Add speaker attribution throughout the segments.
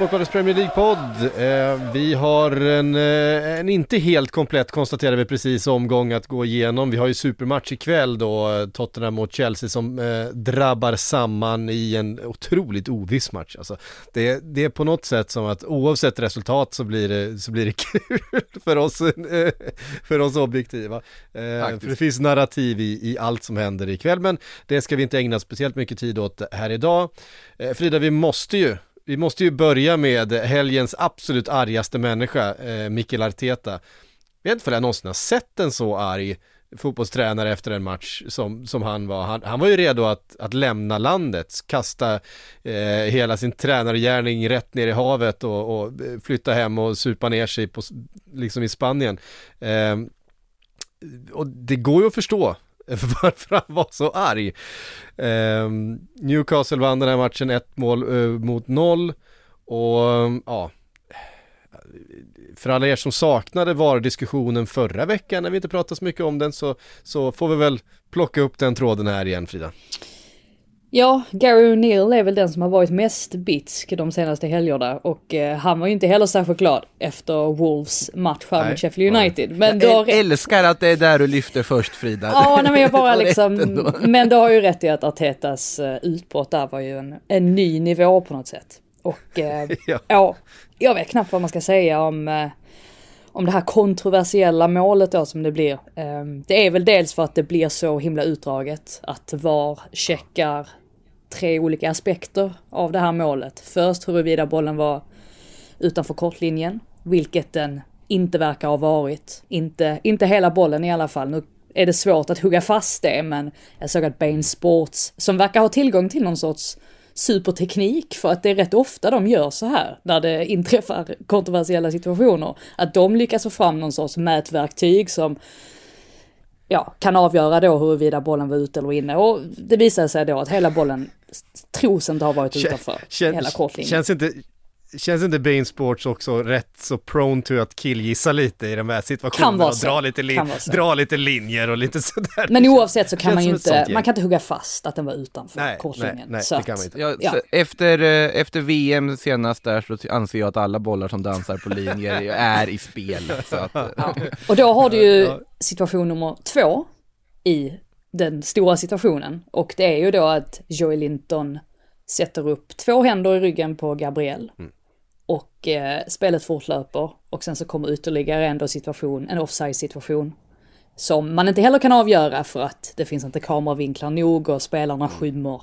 Speaker 1: Sportbladets Premier League-podd. Eh, vi har en, eh, en inte helt komplett, konstaterar vi precis, omgång att gå igenom. Vi har ju supermatch ikväll då, eh, Tottenham mot Chelsea som eh, drabbar samman i en otroligt oviss match. Alltså, det, det är på något sätt som att oavsett resultat så blir det, så blir det kul för oss, eh, för oss objektiva. Eh, för det finns narrativ i, i allt som händer ikväll, men det ska vi inte ägna speciellt mycket tid åt här idag. Frida, vi måste ju vi måste ju börja med helgens absolut argaste människa, eh, Mikael Arteta. Jag vet inte om jag någonsin har sett en så arg fotbollstränare efter en match som, som han var. Han, han var ju redo att, att lämna landet, kasta eh, hela sin tränargärning rätt ner i havet och, och flytta hem och supa ner sig på, liksom i Spanien. Eh, och det går ju att förstå varför han var så arg. Eh, Newcastle vann den här matchen ett mål eh, mot noll och ehm, ja, för alla er som saknade VAR-diskussionen förra veckan när vi inte pratade så mycket om den så, så får vi väl plocka upp den tråden här igen Frida.
Speaker 2: Ja, Gary O'Neill är väl den som har varit mest bitsk de senaste helgerna och eh, han var ju inte heller särskilt glad efter Wolves match här mot Sheffield United.
Speaker 3: Men jag då... älskar att det är där du lyfter först Frida.
Speaker 2: Ja, nej, men jag bara liksom, men du har ju rätt i att Artetas uh, utbrott där var ju en, en ny nivå på något sätt. Och eh, ja. ja. jag vet knappt vad man ska säga om eh, om det här kontroversiella målet då som det blir. Eh, det är väl dels för att det blir så himla utdraget att VAR checkar tre olika aspekter av det här målet. Först huruvida bollen var utanför kortlinjen, vilket den inte verkar ha varit. Inte, inte hela bollen i alla fall. Nu är det svårt att hugga fast det, men jag såg att Bain Sports, som verkar ha tillgång till någon sorts superteknik för att det är rätt ofta de gör så här när det inträffar kontroversiella situationer. Att de lyckas få fram någon sorts mätverktyg som ja, kan avgöra då huruvida bollen var ute eller inne. Och det visade sig då att hela bollen tros inte ha varit utanför Kän, hela kortlinjen.
Speaker 1: Känns inte, Känns inte Bain Sports också rätt så prone to att killgissa lite i de här situationerna och dra lite, dra lite linjer och lite sådär.
Speaker 2: Men oavsett så kan man ju inte, man kan inte hugga fast att den var utanför nej, kortlinjen.
Speaker 1: Nej, nej, så det kan man inte.
Speaker 3: Ja, ja. Efter, eh, efter VM senast där så anser jag att alla bollar som dansar på linjer är i spel. Så att,
Speaker 2: ja. Och då har du ju situation nummer två i den stora situationen och det är ju då att Joey Linton sätter upp två händer i ryggen på Gabriel. Mm och eh, spelet fortlöper och sen så kommer ytterligare en situation, en offside situation som man inte heller kan avgöra för att det finns inte kameravinklar nog och spelarna mm. skymmer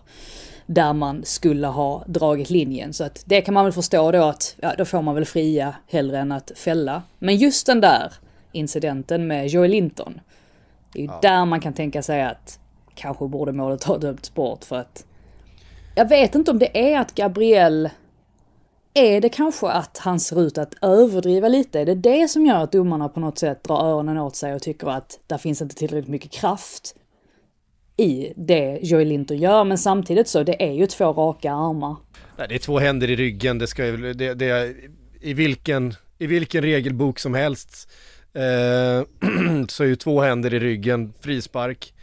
Speaker 2: där man skulle ha dragit linjen. Så att det kan man väl förstå då att, ja, då får man väl fria hellre än att fälla. Men just den där incidenten med Joel Linton, det är ju ja. där man kan tänka sig att kanske borde målet ha dömts bort för att jag vet inte om det är att Gabriel är det kanske att han ser ut att överdriva lite? Är det det som gör att domarna på något sätt drar öronen åt sig och tycker att där finns inte tillräckligt mycket kraft i det Joey Linter gör? Men samtidigt så, det är ju två raka armar.
Speaker 1: Nej, det är två händer i ryggen, det ska ju, det, det i vilken, i vilken regelbok som helst eh, så är ju två händer i ryggen, frispark.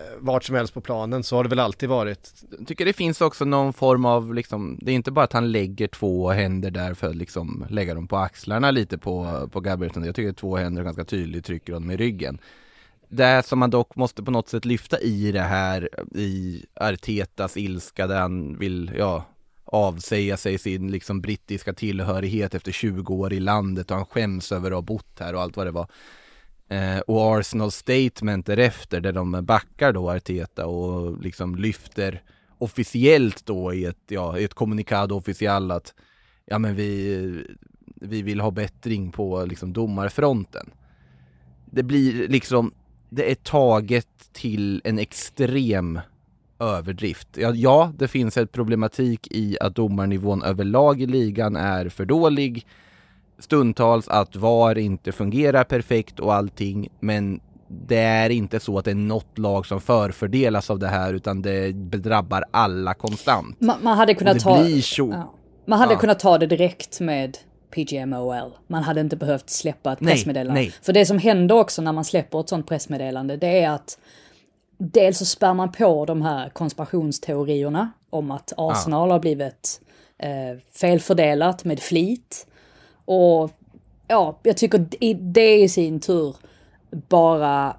Speaker 1: Eh, vart som helst på planen, så har det väl alltid varit.
Speaker 3: Jag tycker det finns också någon form av liksom, det är inte bara att han lägger två händer där för att liksom lägga dem på axlarna lite på, på Gabrielsson. jag tycker två händer ganska tydligt trycker honom i ryggen. Det som man dock måste på något sätt lyfta i det här, i Artetas ilska där han vill, ja, avsäga sig sin liksom brittiska tillhörighet efter 20 år i landet och han skäms över att ha bott här och allt vad det var. Eh, och Arsenal statement därefter där de backar då Arteta och liksom lyfter officiellt då i ett, ja, i ett kommunikado officiellt att ja men vi, vi vill ha bättring på liksom domarfronten. det blir liksom, det är taget till en extrem överdrift. Ja, ja, det finns ett problematik i att domarnivån överlag i ligan är för dålig. Stundtals att VAR inte fungerar perfekt och allting, men det är inte så att det är något lag som förfördelas av det här utan det drabbar alla konstant.
Speaker 2: Man, man hade kunnat ta... Ja. Man hade
Speaker 3: Ja.
Speaker 2: kunnat ta det direkt med PGMOL. Man hade inte behövt släppa ett
Speaker 3: Nej,
Speaker 2: pressmeddelande.
Speaker 3: nej.
Speaker 2: För det som händer också när man släpper ett sånt pressmeddelande, det är att dels så spär man på de här konspirationsteorierna om att Arsenal har blivit eh, felfördelat med flit. Och ja, jag tycker det i sin tur bara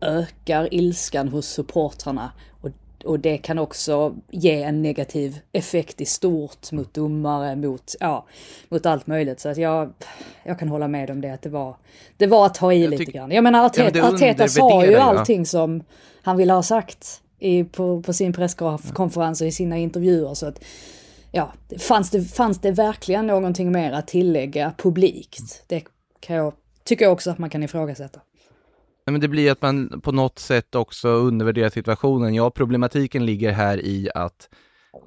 Speaker 2: ökar ilskan hos supportrarna. Och, och det kan också ge en negativ effekt i stort mot domare, mot, ja, mot allt möjligt. Så att jag, jag kan hålla med om det, att det var, det var att ta i lite grann. Jag menar,
Speaker 3: Ja,
Speaker 2: Arteta,
Speaker 3: det
Speaker 2: Arteta sa ju allting som han ville ha sagt i, på, på sin presskonferens och i sina intervjuer. Så att, ja, fanns det, fanns det verkligen någonting mer att tillägga publikt? Det kan jag, tycker jag också att man kan ifrågasätta.
Speaker 3: Nej, men det blir att man på något sätt också undervärderar situationen. Ja, problematiken ligger här i att,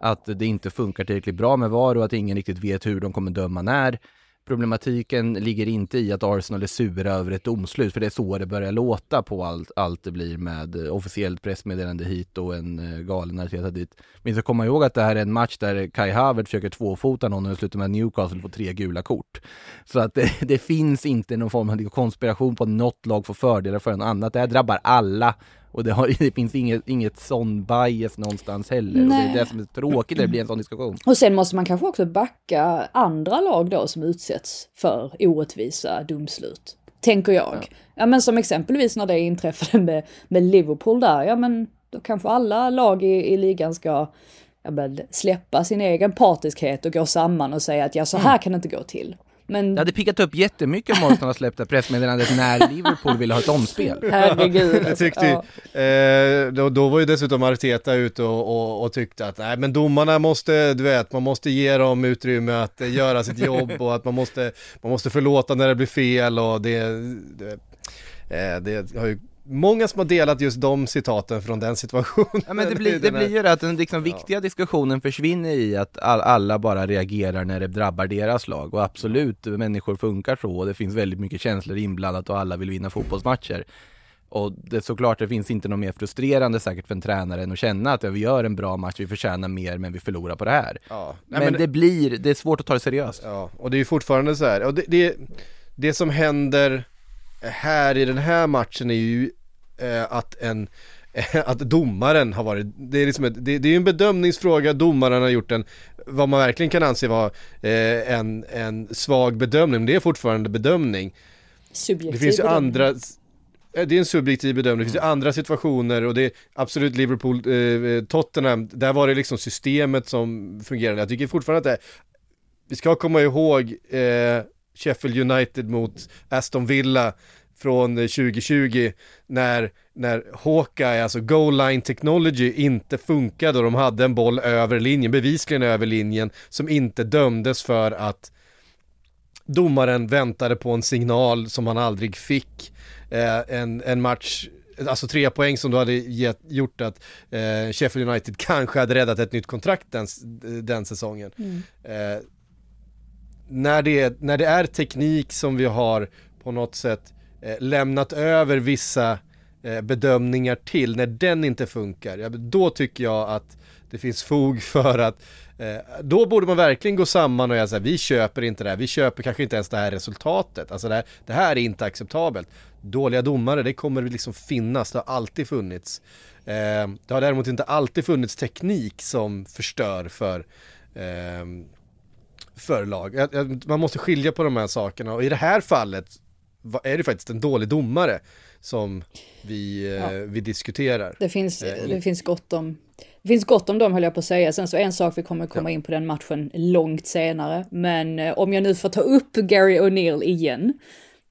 Speaker 3: att det inte funkar tillräckligt bra med VAR och att ingen riktigt vet hur de kommer döma när. Problematiken ligger inte i att Arsenal är sura över ett domslut, för det är så det börjar låta på allt, allt det blir med eh, officiellt pressmeddelande hit och en eh, galen Arteta dit. Men vi ska komma ihåg att det här är en match där Kai Havertz försöker tvåfota någon och det slutar med Newcastle får tre gula kort. Så att det, eh, det finns inte någon form av konspiration på att något lag får fördelar för en annat. Det här drabbar alla och det, har, det finns inget, inget sån bias någonstans heller. Och det är det som är tråkigt när det blir en sån diskussion.
Speaker 2: Och sen måste man kanske också backa andra lag då som utsätts för orättvisa domslut. Tänker jag. Ja, men som exempelvis när det inträffade med, med Liverpool där, ja men då kanske alla lag i, i ligan ska ja, men, släppa sin egen partiskhet och gå samman och säga att ja så här kan det inte gå till. Men
Speaker 3: Det hade pickat upp jättemycket om Arsenal släppte pressmeddelandet när Liverpool ville ha ett omspel.
Speaker 2: herregud.
Speaker 1: Jag tyckte,
Speaker 2: ja.
Speaker 1: eh, då, då var ju dessutom Arteta ute och, och, och tyckte att nej men domarna måste, du vet, man måste ge dem utrymme att eh, göra sitt jobb och att man måste, man måste förlåta när det blir fel och det, det, eh, det har ju många som har delat just de citaten från den situationen.
Speaker 3: Ja, men det blir, det blir ju att den liksom viktiga diskussionen försvinner i att all, alla bara reagerar när det drabbar deras lag. Och absolut, människor funkar så och det finns väldigt mycket känslor inblandat och alla vill vinna fotbollsmatcher. Och det är såklart, det finns inte något mer frustrerande säkert för en tränare än att känna att ja, vi gör en bra match, vi förtjänar mer men vi förlorar på det här.
Speaker 1: Ja, nej,
Speaker 3: men,
Speaker 1: men-
Speaker 3: det blir, det är svårt att ta det seriöst.
Speaker 1: Ja, och det är ju fortfarande så här, och det, det, det som händer här i den här matchen är ju att en att domaren har varit, det är liksom ett, det, det är en bedömningsfråga, domaren har gjort en, vad man verkligen kan anse vara eh, en, en svag bedömning, men det är fortfarande bedömning.
Speaker 2: Subjektiv
Speaker 1: Det finns ju
Speaker 2: bedömning.
Speaker 1: andra, eh, det är en subjektiv bedömning, det finns ju andra situationer och det är absolut Liverpool, eh, Tottenham, där var det liksom systemet som fungerade. Jag tycker fortfarande att det, vi ska komma ihåg eh, Sheffield United mot Aston Villa från eh, 2020 när, när Hawkeye, alltså goal line technology, inte funkade och de hade en boll över linjen, bevisligen över linjen, som inte dömdes för att domaren väntade på en signal som han aldrig fick. Eh, en, en match, alltså tre poäng som då hade get, gjort att eh, Sheffield United kanske hade räddat ett nytt kontrakt den, den säsongen. Eh, när, det, är- när det är teknik som vi har på något sätt eh, Eh, lämnat över vissa eh, bedömningar till, när den inte funkar, då tycker jag att det finns fog för att eh, då borde man verkligen gå samman och säga vi köper inte det här, vi köper kanske inte ens det här resultatet, alltså det här, det här är inte acceptabelt. Dåliga domare, det kommer liksom finnas, det har alltid funnits. Det har däremot inte alltid funnits teknik som förstör för för lag. Man måste skilja på de här sakerna och i det här fallet är det faktiskt en dålig domare som vi, eh, vi diskuterar.
Speaker 2: Det finns,
Speaker 1: Eh,
Speaker 2: det finns gott om det finns gott om dem höll jag på att säga. Sen så en sak, vi kommer komma in på den matchen långt senare. Men eh, om jag nu får ta upp Gary O'Neill igen.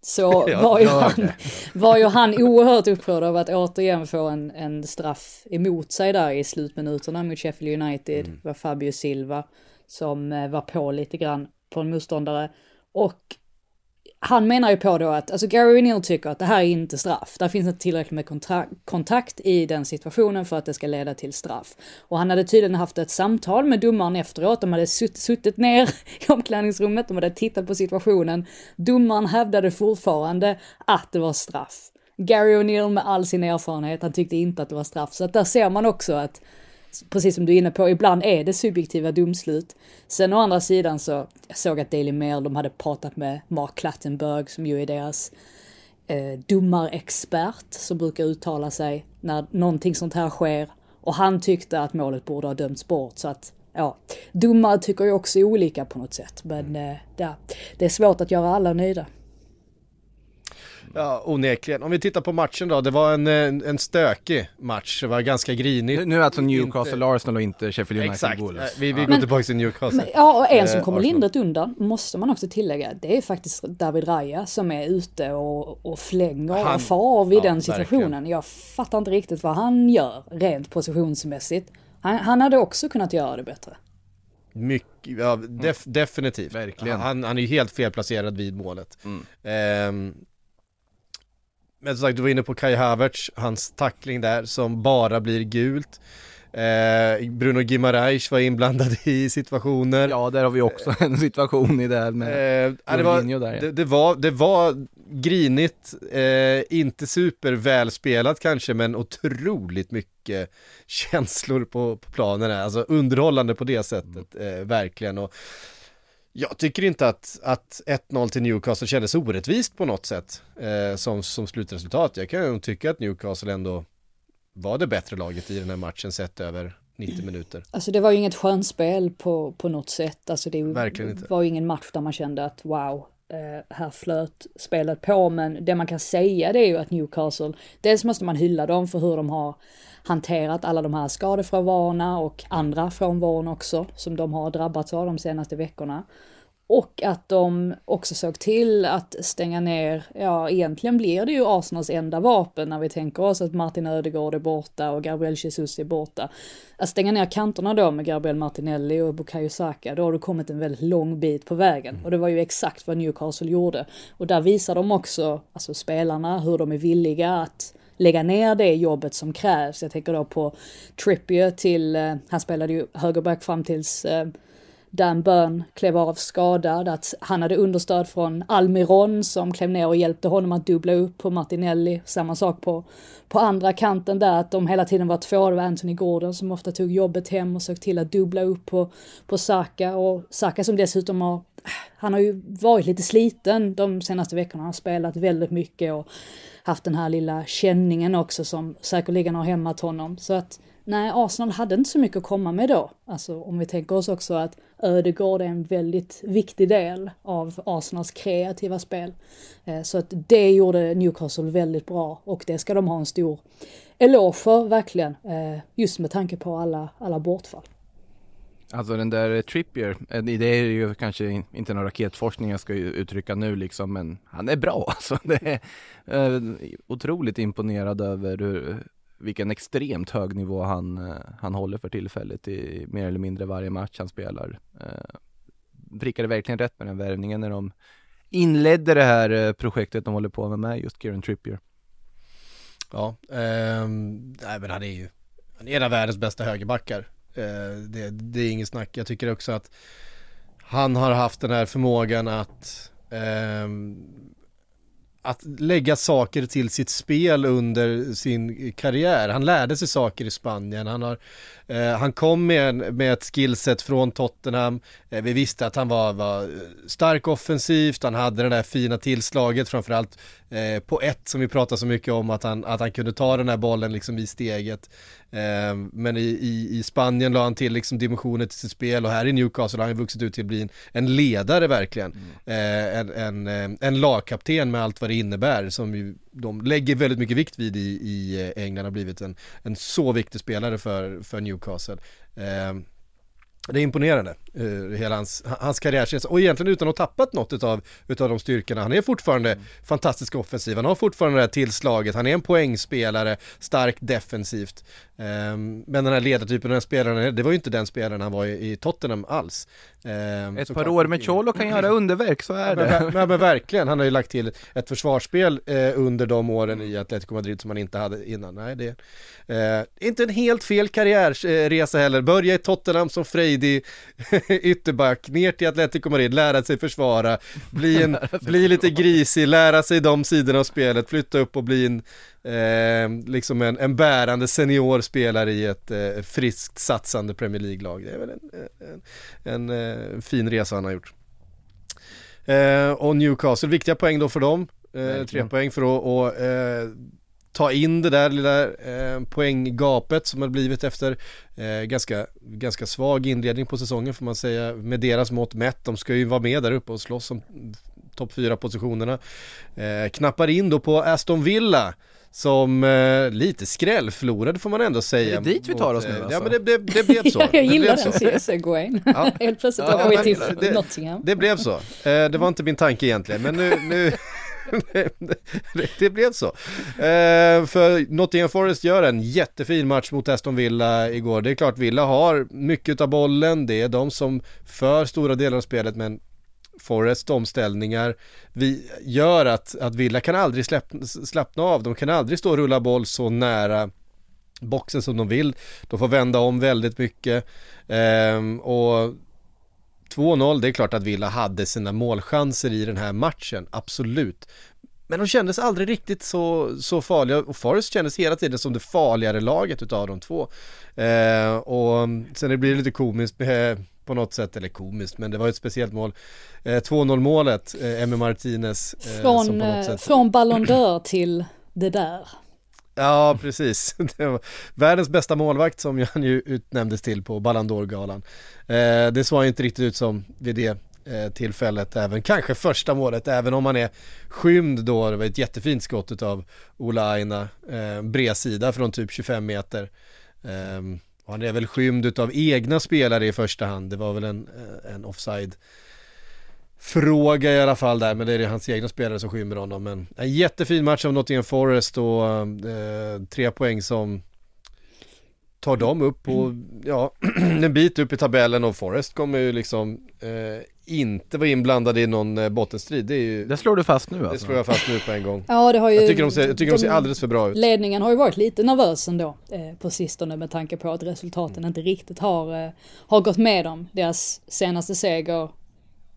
Speaker 2: Så
Speaker 1: Ja,
Speaker 2: var, ju han, var ju han oerhört upprörd av att återigen få en, en straff emot sig där i slutminuterna mot Sheffield United.
Speaker 1: Mm.
Speaker 2: Var Fabio Silva som var på lite grann på en motståndare. Och han menar ju på då att, alltså Gary O'Neill tycker att det här är inte straff. Där finns inte tillräckligt med kontakt i den situationen för att det ska leda till straff. Och han hade tydligen haft ett samtal med domaren efteråt, de hade sutt, suttit ner i omklädningsrummet, de hade tittat på situationen. Domaren hävdade fortfarande att det var straff. Gary O'Neill med all sin erfarenhet, han tyckte inte att det var straff. Så att där ser man också att precis som du är inne på, ibland är det subjektiva domslut. Sen å andra sidan så, jag såg att Daily Mail, de hade pratat med Mark Clattenburg som ju är deras eh, domarexpert som brukar uttala sig när någonting sånt här sker. Och han tyckte att målet borde ha dömts bort så att ja, domare tycker ju också olika på något sätt. Men eh, ja, det är svårt att göra alla nöjda.
Speaker 1: Ja, onekligen. Om vi tittar på matchen då, det var en, en, en stökig match, det var ganska grinigt.
Speaker 3: Nu är alltså Newcastle inte... Arsenal och inte Sheffield United
Speaker 1: Exakt,
Speaker 3: Wolves.
Speaker 1: vi, vi går men, tillbaka till Newcastle. Men,
Speaker 2: ja, och en som eh, kommer lindrigt undan, måste man också tillägga, det är faktiskt David Raya som är ute och, och flänger han, och far i ja, den situationen. Verkligen. Jag fattar inte riktigt vad han gör rent positionsmässigt. Han, han hade också kunnat göra det bättre.
Speaker 1: Mycket, ja, def, definitivt.
Speaker 3: Verkligen.
Speaker 1: Han, han är ju helt felplacerad vid målet. Mm. Um, men som sagt, du var inne på Kai Havertz, hans tackling där som bara blir gult. Eh, Bruno Gimarais var inblandad i situationer.
Speaker 3: Ja, där har vi också en situation i det med
Speaker 1: eh, det, var, där, ja. det, det, var, det var grinigt, eh, inte super välspelat kanske, men otroligt mycket känslor på, på planen. Alltså underhållande på det sättet, mm. eh, verkligen. Och, jag tycker inte att, att 1-0 till Newcastle kändes orättvist på något sätt eh, som, som slutresultat. Jag kan tycka att Newcastle ändå var det bättre laget i den här matchen sett över 90 minuter.
Speaker 2: Alltså det var ju inget skönspel på, på något sätt. Alltså det
Speaker 1: Verkligen inte.
Speaker 2: var ju ingen match där man kände att wow, Eh, här flöt spelet på. Men det man kan säga det är ju att Newcastle, dels måste man hylla dem för hur de har hanterat alla de här skadefrånvarorna och andra frånvaron också som de har drabbats av de senaste veckorna. Och att de också såg till att stänga ner, ja egentligen blir det ju Arsenals enda vapen när vi tänker oss att Martin Ödegård är borta och Gabriel Jesus är borta. Att stänga ner kanterna då med Gabriel Martinelli och Bukayo Saka, då har du kommit en väldigt lång bit på vägen. Och det var ju exakt vad Newcastle gjorde. Och där visar de också, alltså spelarna, hur de är villiga att lägga ner det jobbet som krävs. Jag tänker då på Trippier till, eh, han spelade ju högerback fram tills eh, Dan Byrne klev av skadad, att han hade understöd från Almiron som klev ner och hjälpte honom att dubbla upp på Martinelli. Samma sak på, på andra kanten där, att de hela tiden var två. Det var Anthony Gordon som ofta tog jobbet hem och såg till att dubbla upp på, på Saka. Och Saka som dessutom har, han har ju varit lite sliten de senaste veckorna, han har spelat väldigt mycket och haft den här lilla känningen också som säkerligen har hämmat honom. Så att nej, Arsenal hade inte så mycket att komma med då. Alltså om vi tänker oss också att Ödegård är en väldigt viktig del av Arsenals kreativa spel. Eh, så att det gjorde Newcastle väldigt bra och det ska de ha en stor eloge för verkligen. Eh, just med tanke på alla, alla bortfall.
Speaker 3: Alltså den där Trippier, eh, det är ju kanske inte någon raketforskning jag ska uttrycka nu liksom, men han är bra alltså. Det är otroligt imponerad över hur, vilken extremt hög nivå han, eh, han håller för tillfället i mer eller mindre varje match han spelar. Eh, prickade verkligen rätt med den värvningen när de inledde det här eh, projektet de håller på med med just Kieran Trippier.
Speaker 1: Ja, eh, nej men han är ju han är en av världens bästa högerbackar. Eh, det, det, är inget snack. Jag tycker också att han har haft den här förmågan att eh, att lägga saker till sitt spel under sin karriär. Han lärde sig saker i Spanien. Han, har, eh, han kom med, med ett skillset från Tottenham. Eh, vi visste att han var, var stark offensivt, han hade det där fina tillslaget framförallt eh, på ett som vi pratar så mycket om att han, att han kunde ta den här bollen liksom i steget. Eh, men i, i, i Spanien la han till liksom dimensioner till sitt spel och här i Newcastle har han vuxit ut till att bli en, en ledare verkligen. Mm. Eh, en, en, eh, en lagkapten med allt vad det innebär som ju de lägger väldigt mycket vikt vid i, i England har blivit en, en så viktig spelare för, för Newcastle. Eh, det är imponerande, uh, hela hans, hans karriärsresa. Och egentligen utan att ha tappat något utav, utav de styrkorna. Han är fortfarande mm. fantastisk offensiv, han har fortfarande det här tillslaget, han är en poängspelare, stark defensivt. Ehm, men den här ledartypen, den här spelaren, det var ju inte den spelaren han var i, Tottenham alls. Ehm,
Speaker 3: Ett
Speaker 1: så
Speaker 3: par
Speaker 1: klart.
Speaker 3: år med Cholo kan göra underverk, så är
Speaker 1: Men,
Speaker 3: det.
Speaker 1: men, men verkligen, han har ju lagt till ett försvarsspel eh, under de åren i Atletico Madrid som han inte hade innan. Nej, det är eh, inte en helt fel karriärresa heller. Börja i Tottenham som frejdig ytterback, ner till Atletico Madrid, lära sig försvara, bli, en, bli lite grisig, lära sig de sidorna av spelet, flytta upp och bli en, eh, liksom en, en bärande seniorspelare i ett eh, friskt satsande Premier League-lag. Det är väl en, en, en, en fin resa han har gjort. Eh, och Newcastle, viktiga poäng då för dem. Eh, tre poäng för att och, eh, ta in det där lilla eh, poänggapet som har blivit efter eh, ganska, ganska svag inledning på säsongen får man säga med deras mått mätt. De ska ju vara med där uppe och slåss om topp fyra positionerna. Eh, knappar in då på Aston Villa som eh, lite skrällförlorade får man ändå säga.
Speaker 3: Är det dit vi tar oss nu,
Speaker 1: eh,
Speaker 3: alltså?
Speaker 1: Ja men det, det, det blev så.
Speaker 2: Ja, jag
Speaker 1: Det
Speaker 2: gillar den segwayn.
Speaker 1: Ja.
Speaker 2: Helt plötsligt åker vi till
Speaker 1: det-
Speaker 2: Nottingham.
Speaker 1: Det blev så. Eh, det var inte min tanke egentligen, men nu, nu det, det blev så. Eh, för Nottingham Forest gör en jättefin match mot Aston Villa igår. Det är klart Villa har mycket av bollen, det är de som för stora delar av spelet, men Forest omställningar vi gör att, att Villa kan aldrig släpp, slappna av, de kan aldrig stå och rulla boll så nära boxen som de vill. De får vända om väldigt mycket. Ehm, och 2-0, det är klart att Villa hade sina målchanser i den här matchen, absolut. Men de kändes aldrig riktigt så, så farliga och Forrest kändes hela tiden som det farligare laget utav de två. Eh, och sen det blir lite komiskt med, på något sätt, eller komiskt, men det var ett speciellt mål. Eh, 2-0 målet, eh, Emi Martinez. Eh,
Speaker 2: Från, eh,
Speaker 1: sätt-
Speaker 2: från Ballon d'Or till det där.
Speaker 1: Ja, precis. Det var världens bästa målvakt som han ju utnämndes till på Ballon d'Or-galan. Eh, det såg inte riktigt ut som vid det eh, tillfället, även kanske första målet, även om han är skymd då, det var ett jättefint skott av Ola Aina, eh, bredsida från typ 25 meter. Eh, och han är väl skymd av egna spelare i första hand, det var väl en, eh, en offside fråga i alla fall där, men det är det hans egna spelare som skymmer honom. Men en jättefin match av Nottingham Forest och eh, tre poäng som tar dem upp på, ja, en bit upp i tabellen. Och Forest kommer ju liksom eh, inte vara inblandade i någon eh, bottenstrid. Det är ju,
Speaker 3: Det slår du fast nu
Speaker 1: det
Speaker 3: alltså?
Speaker 1: slår jag fast nu på en gång.
Speaker 2: Ja, det har ju...
Speaker 1: Jag tycker de ser, jag tycker de ser alldeles för bra ut.
Speaker 2: Ledningen har ju varit lite nervös ändå eh, på sistone med tanke på att resultaten inte riktigt har, eh, har gått med dem. Deras senaste seger,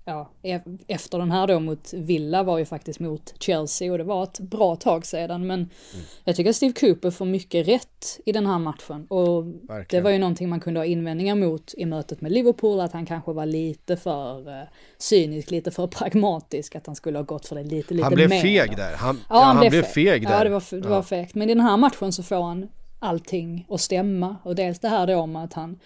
Speaker 2: ja, e- efter den här då mot Villa var ju faktiskt mot Chelsea och det var ett bra tag sedan. Men jag tycker att Steve Cooper får mycket rätt i den här matchen. Och det
Speaker 1: Verkligen.
Speaker 2: var ju någonting man kunde ha invändningar mot i mötet med Liverpool, att han kanske var lite för eh, cynisk, lite för pragmatisk, att han skulle ha gått för det lite, lite
Speaker 1: Han blev
Speaker 2: mer.
Speaker 1: feg
Speaker 2: då.
Speaker 1: där. Han,
Speaker 2: Ja, han, blev,
Speaker 1: feg där.
Speaker 2: Ja, det var, det var
Speaker 1: Ja.
Speaker 2: fegt. Men i den här matchen så får han allting att stämma. Och dels det här då med att han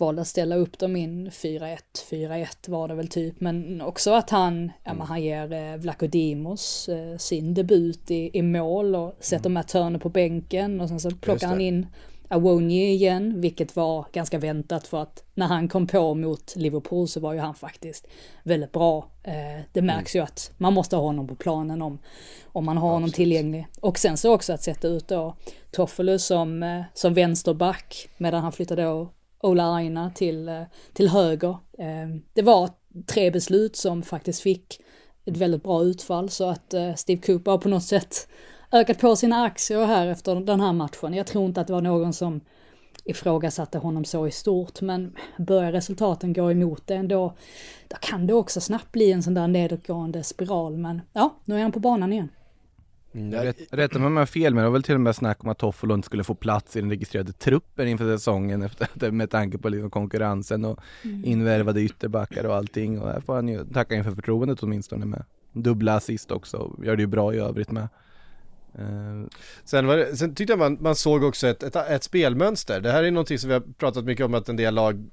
Speaker 2: valde att ställa upp dem in 4-1, 4-1 var det väl typ. Men också att han, ja, men han ger eh, Vlachodimos eh, sin debut i, i mål och sätter Matt Turner på bänken och sen så plockar han in Awonji igen, vilket var ganska väntat för att när han kom på mot Liverpool så var ju han faktiskt väldigt bra. Eh, det märks ju att man måste ha honom på planen om, om man har honom tillgänglig. Och sen så också att sätta ut då Toffolo som, eh, som vänsterback medan han flyttade då Ola Aina till, eh, till höger. Ehm, det var tre beslut som faktiskt fick ett väldigt bra utfall så att eh, Steve Cooper har på något sätt ökat på sina aktier här efter den här matchen. Jag tror inte att det var någon som ifrågasatte honom så i stort, men börjar resultaten gå emot det ändå, då kan det också snabbt bli en sån där nedåtgående spiral. Men ja, nu är han på banan igen.
Speaker 1: Mm,
Speaker 3: Rätt, rätta mig om jag har fel, men det var väl till och med snack om att Toffolo inte skulle få plats i den registrerade truppen inför säsongen efter, med tanke på liksom konkurrensen och invärvade ytterbackar och allting. Och här får han ju tacka inför förtroendet åtminstone med dubbla assist också. Gör det ju bra i övrigt med. Eh,
Speaker 1: Sen, var det, sen tyckte jag man, man såg också ett, ett, ett spelmönster. Det här är någonting som vi har pratat mycket om att en del lag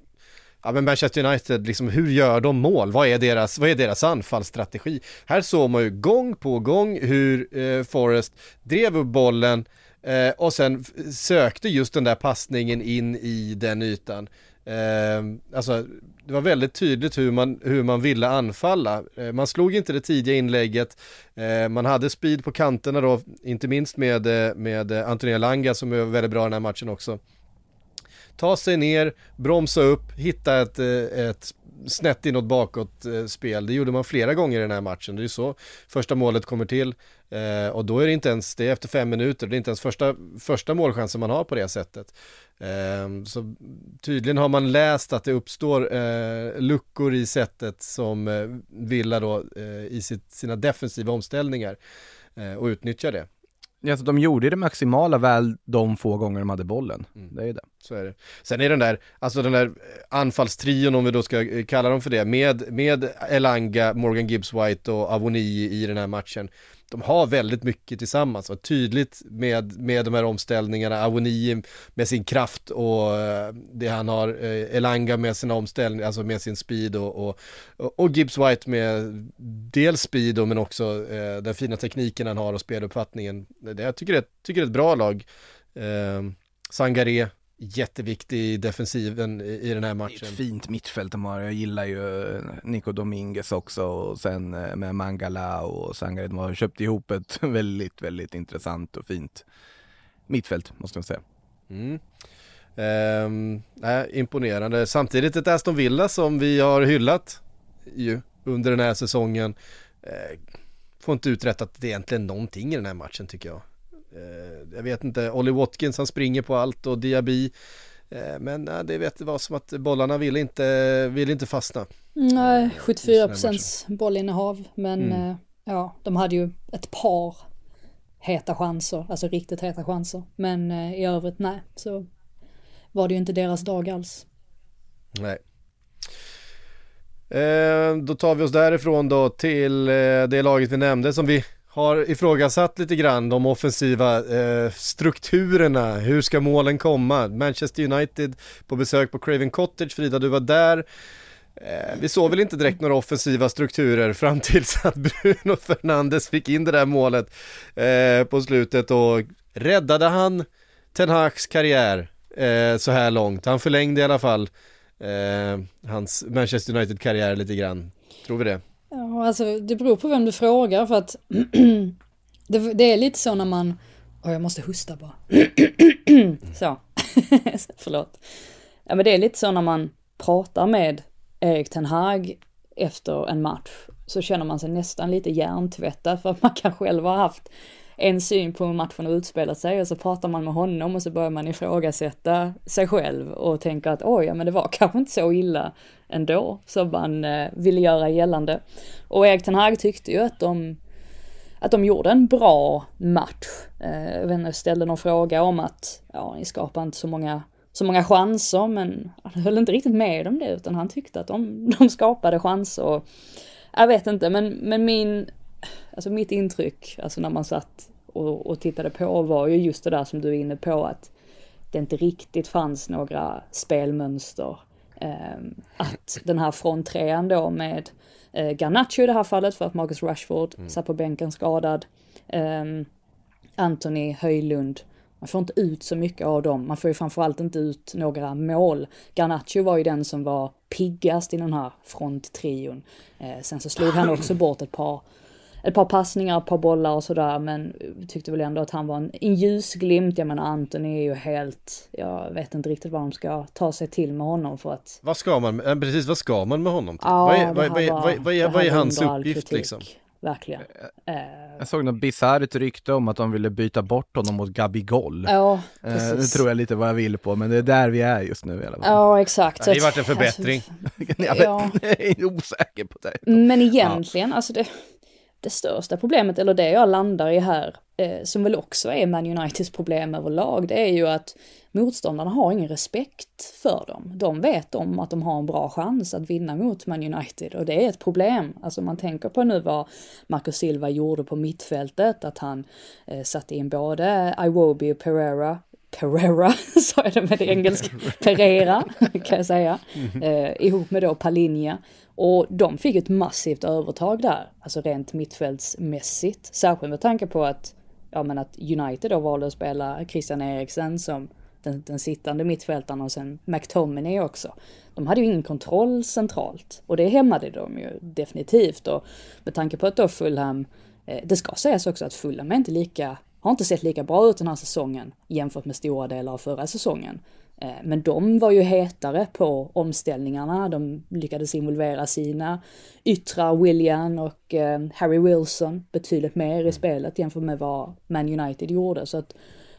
Speaker 1: Ja men Manchester United, liksom hur gör de mål? Vad är deras, vad är deras anfallsstrategi? Här såg man ju gång på gång hur eh, Forrest drev upp bollen eh, och sen sökte just den där passningen in i den ytan. Eh, alltså, det var väldigt tydligt hur man, hur man ville anfalla. Eh, man slog inte det tidiga inlägget, eh, man hade speed på kanterna då, inte minst med, eh, med eh, Antonio Langa som är väldigt bra i den här matchen också. Ta sig ner, bromsa upp, hitta ett, eh, ett snett inåt bakåt eh, spel. Det gjorde man flera gånger i den här matchen. Det är ju så första målet kommer till. Eh, och då är det inte ens, det är efter fem minuter, det är inte ens första, första målchansen man har på det sättet. Eh, så tydligen har man läst att det uppstår eh, luckor i sättet som eh, Villa då i sitt, sina defensiva omställningar och utnyttjar det.
Speaker 3: Ja, så de gjorde det maximala väl de få gånger de hade bollen.
Speaker 1: Mm.
Speaker 3: Det är det.
Speaker 1: Så är det. Sen är den där, alltså den där anfallstrion om vi då ska eh, kalla dem för det, med, med Elanga, Morgan Gibbs White och Avoni i den här matchen. De har väldigt mycket tillsammans, och tydligt med, med de här omställningarna, Awoni med sin kraft och eh, det han har, eh, Elanga med sina omställningar, alltså med sin speed och, och, och Gibbs White med dels speed men också eh, den fina tekniken han har och speluppfattningen. Det, jag tycker det, tycker det är ett bra lag. Eh, Sangare, jätteviktig i defensiven i, den här
Speaker 3: Det är
Speaker 1: matchen.
Speaker 3: ett fint mittfält de har. Jag gillar ju eh, Nico Dominguez också och sen eh, med Mangala och Sangare. De har köpt ihop ett väldigt, väldigt intressant och fint mittfält måste jag säga.
Speaker 1: Mm. Ehm, imponerande. Samtidigt ett Aston Villa som vi har hyllat ju under den här säsongen. Eh, får inte uträttat egentligen någonting i den här matchen tycker jag. Eh, jag vet inte, Ollie Watkins han springer på allt och Diaby eh, men eh, det vet var som att bollarna ville inte, ville inte fastna.
Speaker 2: Nej,
Speaker 1: Just
Speaker 2: 74
Speaker 1: den
Speaker 2: procents bollinnehav, men
Speaker 1: Mm.
Speaker 2: eh, ja, de hade ju ett par heta chanser, alltså riktigt heta chanser. Men eh, i övrigt nej, så var det ju inte deras dag alls.
Speaker 1: Nej. Eh, då tar vi oss därifrån då till eh, det laget vi nämnde som vi har ifrågasatt lite grann, de offensiva eh, strukturerna, hur ska målen komma? Manchester United på besök på Craven Cottage, Frida du var där. Eh, vi såg väl inte direkt några offensiva strukturer fram tills att Bruno Fernandes fick in det där målet eh, på slutet och räddade han Ten Hags karriär eh, så här långt. Han förlängde i alla fall eh, hans Manchester United-karriär lite grann. Tror vi det?
Speaker 2: Ja, alltså det beror på vem du frågar för att det, det är lite så när man, åh jag måste hosta bara. så, förlåt. Ja men det är lite så när man pratar med Erik Ten Hag efter en match så känner man sig nästan lite hjärntvättad för att man kan själv ha haft en syn på hur matchen har utspelat sig och så pratar man med honom och så börjar man ifrågasätta sig själv och tänka att oj, ja, men det var kanske inte så illa ändå som man eh, ville göra gällande. Och Erik Ten Hag tyckte ju att de, att de gjorde en bra match. Eh, jag vet inte, ställde någon fråga om att, ja, ni skapar inte så många så många chanser, men han höll inte riktigt med om det, utan han tyckte att de, de skapade chanser. Jag vet inte, men, men min, alltså mitt intryck, alltså när man satt och, och tittade på var ju just det där som du är inne på, att det inte riktigt fanns några spelmönster. Eh, att den här fronttrean då med eh, Garnacho i det här fallet för att Marcus Rashford satt på bänken skadad. Eh, Anthony Höjlund. Man får inte ut så mycket av dem. Man får ju framförallt inte ut några mål. Garnacho var ju den som var piggast i den här fronttrion. Eh, sen så slog han också bort ett par, ett par passningar, ett par bollar och sådär. Men tyckte väl ändå att han var en, en ljusglimt. Jag menar Anthony är ju helt, jag vet inte riktigt vad de ska ta sig till med honom för att
Speaker 1: Vad ska man, eh, precis vad ska man med honom till?
Speaker 2: Ja,
Speaker 1: vad, är,
Speaker 2: det
Speaker 1: vad,
Speaker 2: här
Speaker 1: vad, är,
Speaker 2: var-
Speaker 1: vad, är- vad, är,
Speaker 2: det
Speaker 1: vad är
Speaker 2: här var
Speaker 1: hans uppgift
Speaker 2: kritik,
Speaker 1: liksom?
Speaker 2: Verkligen. Eh,
Speaker 3: Jag såg något bisarrt rykte om att de ville byta bort honom mot Gabigol.
Speaker 2: ja,
Speaker 3: Eh, det
Speaker 2: precis.
Speaker 3: tror jag lite vad jag vill på, men det är där vi är just nu i alla fall.
Speaker 2: Ja, exakt.
Speaker 1: Det har ju varit en förbättring.
Speaker 3: Ja,
Speaker 2: Ja.
Speaker 3: men, jag är osäker på det.
Speaker 2: Men egentligen, alltså det, det största problemet, eller det jag landar i här, eh, som väl också är Man Uniteds problem överlag, det är ju att motståndarna har ingen respekt för dem. De vet om att de har en bra chans att vinna mot Man United och det är ett problem. Alltså man tänker på nu vad Marco Silva gjorde på mittfältet, att han eh, satte in både Iwobi och Pereira Pereira, sa jag det med det engelska, Pereira kan jag säga, eh, ihop med då Palinja. Och de fick ett massivt övertag där, alltså rent mittfältsmässigt. Särskilt med tanke på att, ja men att United då valde att spela Christian Eriksen som den, den sittande mittfältaren och sen McTominay också. De hade ju ingen kontroll centralt och det hämmade de ju definitivt och med tanke på att då Fulham, eh, det ska sägas också att Fulham är inte lika, har inte sett lika bra ut den här säsongen jämfört med stora delar av förra säsongen. Eh, men de var ju hetare på omställningarna, de lyckades involvera sina yttrar William och eh, Harry Wilson betydligt mer i spelet jämfört med vad Man United gjorde. Så att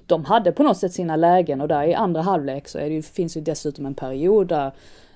Speaker 2: de hade på något sätt sina lägen och där i andra halvlek så det, finns ju dessutom en period där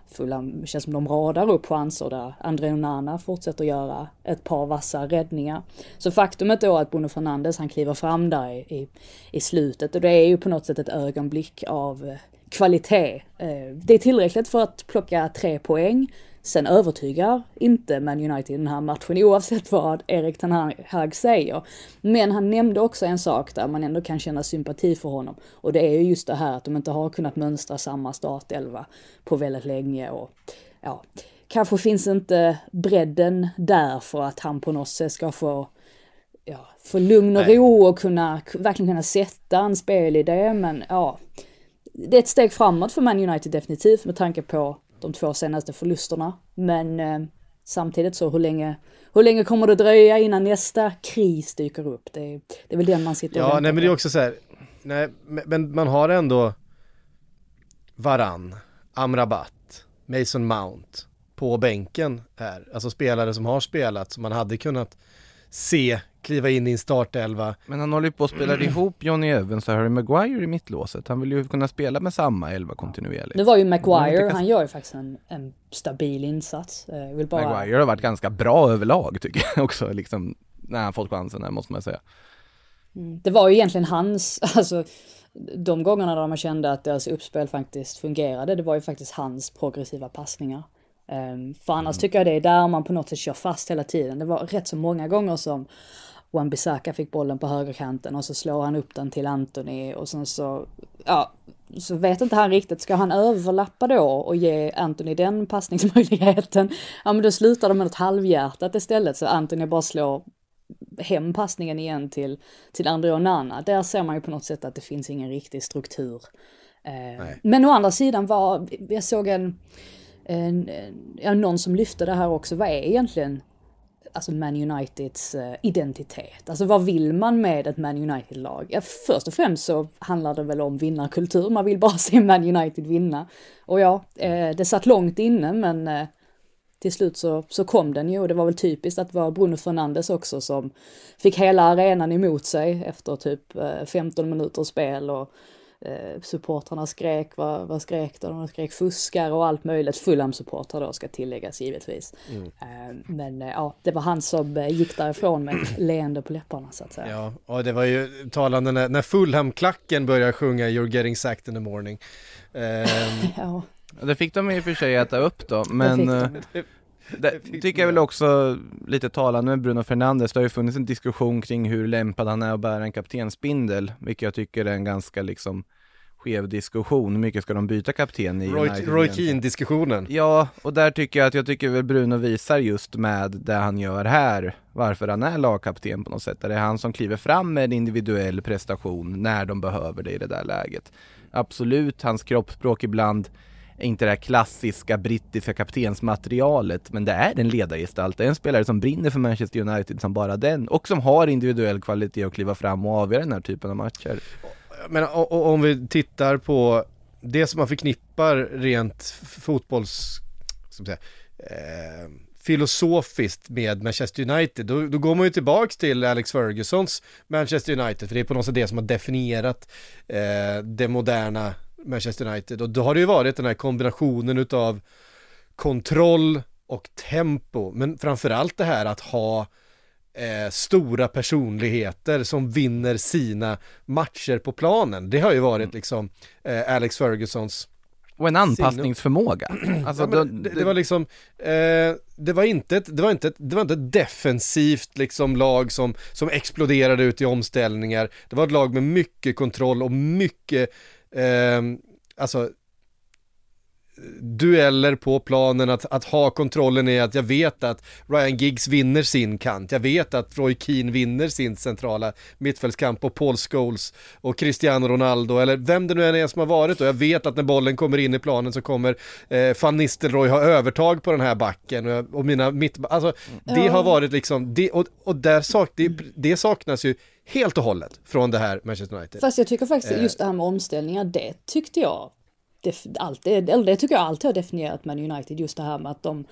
Speaker 2: Fulham känns som de radar upp chanser där André Onana fortsätter göra ett par vassa räddningar. Så faktumet då att Bruno Fernandes han kliver fram där i, i, i slutet och det är ju på något sätt ett ögonblick av eh, kvalitet. Eh, det är tillräckligt för att plocka tre poäng. Sen övertygar inte Man United i den här matchen oavsett vad Erik Ten Hag säger. Men han nämnde också en sak där man ändå kan känna sympati för honom. Och det är ju just det här att de inte har kunnat mönstra samma startelva på väldigt länge och ja, kanske finns inte bredden där för att han på något sätt ska få ja, få lugn och Nej. ro och kunna, verkligen kunna sätta en spelidé men ja, det är ett steg framåt för Man United definitivt med tanke på de två senaste förlusterna. Men eh, samtidigt så hur länge, hur länge kommer det dröja innan nästa kris dyker upp? Det, är, det är väl den man sitter
Speaker 1: och
Speaker 2: Ja,
Speaker 1: nej men det är också så här, nej men man har ändå Varann, Amrabat, Mason Mount på bänken här. Alltså spelare som har spelat, som man hade kunnat se kliva in i en startelva.
Speaker 3: Men han håller ju på att spela ihop Johnny Evans och Harry Maguire i mittlåset. Han vill ju kunna spela med samma elva kontinuerligt.
Speaker 2: Nu var ju Maguire, han gör ju faktiskt en, en stabil insats.
Speaker 3: Eh, vill bara... Maguire har varit ganska bra överlag tycker jag också, liksom när han fått chansen här måste man säga.
Speaker 2: Mm. Det var ju egentligen hans, alltså de gångerna där man kände att deras uppspel faktiskt fungerade, det var ju faktiskt hans progressiva passningar. Um, för annars mm. tycker jag det är där man på något sätt kör fast hela tiden. Det var rätt så många gånger som Wan-Bissaka fick bollen på högerkanten och så slår han upp den till Anthony och sen så, ja, så vet inte han riktigt, ska han överlappa då och ge Anthony den passningsmöjligheten? Ja men då slutar de med något halvhjärtat istället så Anthony bara slår hem passningen igen till, till André Onana. Där ser man ju på något sätt att det finns ingen riktig struktur. Eh, men å andra sidan var, jag såg en, ja, någon som lyfte det här också, vad är egentligen alltså Man Uniteds eh, identitet. Alltså vad vill man med ett Man United-lag? Ja, först och främst så handlar det väl om vinnarkultur, man vill bara se Man United vinna. Och ja, eh, det satt långt inne men eh, till slut så, så kom den ju och det var väl typiskt att det var Bruno Fernandes också som fick hela arenan emot sig efter typ eh, 15 minuters spel och eh, supportrarna skrek, vad, vad skrek de? De skrek fuskar och allt möjligt. Fulham-supportrar då ska tilläggas givetvis. Mm. Eh, men eh, ja, det var han som gick därifrån med ett leende på läpparna så att säga.
Speaker 1: Ja, och det var ju talande när, när Fulham-klacken började sjunga You're getting sacked in the morning.
Speaker 3: Ehm, ja. Det fick de i och för sig äta upp då, men det, tycker jag väl också lite talande med Bruno Fernandes. Det har ju funnits en diskussion kring hur lämpad han är att bära en kaptensbindel, vilket jag tycker är en ganska liksom skev diskussion. Hur mycket ska de byta kapten i
Speaker 1: Roy, Roy Keane-diskussionen.
Speaker 3: Ja, och där tycker jag att jag tycker väl Bruno visar just med det han gör här, varför han är lagkapten på något sätt. Det är han som kliver fram med en individuell prestation när de behöver det i det där läget. Absolut, hans kroppsspråk ibland inte det här klassiska brittiska kaptensmaterialet, men det är en ledargestalt. Det är en spelare som brinner för Manchester United som bara den och som har individuell kvalitet att kliva fram och avgöra den här typen av matcher.
Speaker 1: Men om vi tittar på det som man förknippar rent fotbolls, ska säga, eh, filosofiskt med Manchester United, då, då, går man ju tillbaks till Alex Fergusons Manchester United, för det är på något sätt det som har definierat eh, det moderna Manchester United och då har det ju varit den här kombinationen utav kontroll och tempo, men framförallt det här att ha eh, stora personligheter som vinner sina matcher på planen. Det har ju varit mm. liksom eh, Alex Fergusons
Speaker 3: och en anpassningsförmåga.
Speaker 1: Alltså, ja, det, det, var liksom, eh, det var inte ett, det var inte ett, det var inte ett defensivt liksom lag som, som exploderade ut i omställningar. Det var ett lag med mycket kontroll och mycket eh, alltså dueller på planen, att, att ha kontrollen i att jag vet att Ryan Giggs vinner sin kant, jag vet att Roy Keane vinner sin centrala mittfältskamp och Paul Scholes och Cristiano Ronaldo eller vem det nu än är som har varit och jag vet att när bollen kommer in i planen så kommer eh, van Nistelrooy ha övertag på den här backen och, och mina mitt, alltså det har varit liksom, det, och, och där sak, det, det saknas ju helt och hållet från det här Manchester United.
Speaker 2: Fast jag tycker faktiskt
Speaker 1: Eh.
Speaker 2: just det här med omställningar, det tyckte jag, def, alltid, eller det tycker jag alltid har definierat Man United, just det här med att de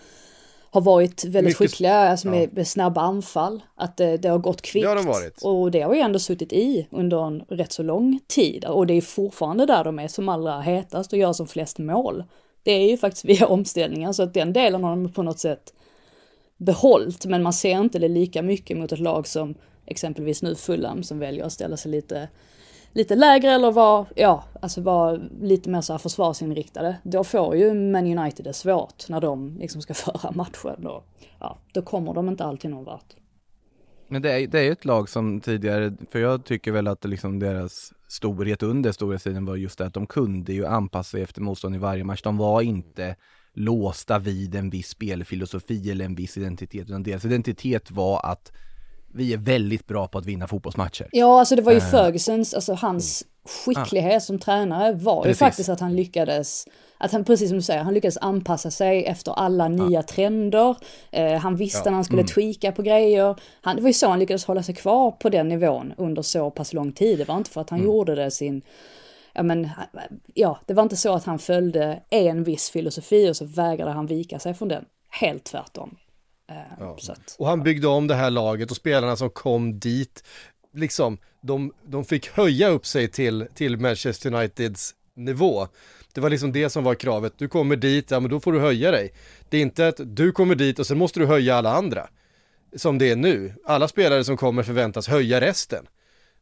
Speaker 2: har varit väldigt
Speaker 1: Mycket-
Speaker 2: skickliga alltså med, med snabba anfall, att det, det har gått kvickt.
Speaker 1: Det har de varit.
Speaker 2: Och det har ju ändå suttit i under en rätt så lång tid. Och det är fortfarande där de är som allra hetast och gör som flest mål. Det är ju faktiskt via omställningar, så att den delen har de på något sätt behållt, men man ser inte det lika mycket mot ett lag som exempelvis nu Fulham som väljer att ställa sig lite, lite lägre eller vara, ja, alltså vara lite mer så här försvarsinriktade. Då får ju Man United det svårt när de liksom ska föra matchen då. Ja, då kommer de inte alltid någon vart.
Speaker 3: Men det är, det är ju ett lag som tidigare, för jag tycker väl att liksom deras storhet under storhetstiden var just det att de kunde ju anpassa sig efter motstånd i varje match. De var inte låsta vid en viss spelfilosofi eller en viss identitet, utan deras identitet var att vi är väldigt bra på att vinna fotbollsmatcher.
Speaker 2: Ja, alltså det var ju
Speaker 3: Eh.
Speaker 2: Fergusons, alltså hans skicklighet som tränare var ju
Speaker 3: Precis.
Speaker 2: faktiskt att han lyckades, att han precis som du säger, han lyckades anpassa sig efter alla nya trender. Eh, han visste när han skulle tweaka på grejer. Han, det var ju så han lyckades hålla sig kvar på den nivån under så pass lång tid. Det var inte för att han gjorde det sin, ja men, ja, det var inte så att han följde en viss filosofi och så vägrade han vika sig från den. Helt tvärtom. Eh, så att,
Speaker 1: Och han byggde om det här laget och spelarna som kom dit, liksom, de, de fick höja upp sig till, till Manchester Uniteds nivå. Det var liksom det som var kravet, du kommer dit, ja men då får du höja dig. Det är inte att du kommer dit och sen måste du höja alla andra. Som det är nu. Alla spelare som kommer förväntas höja resten.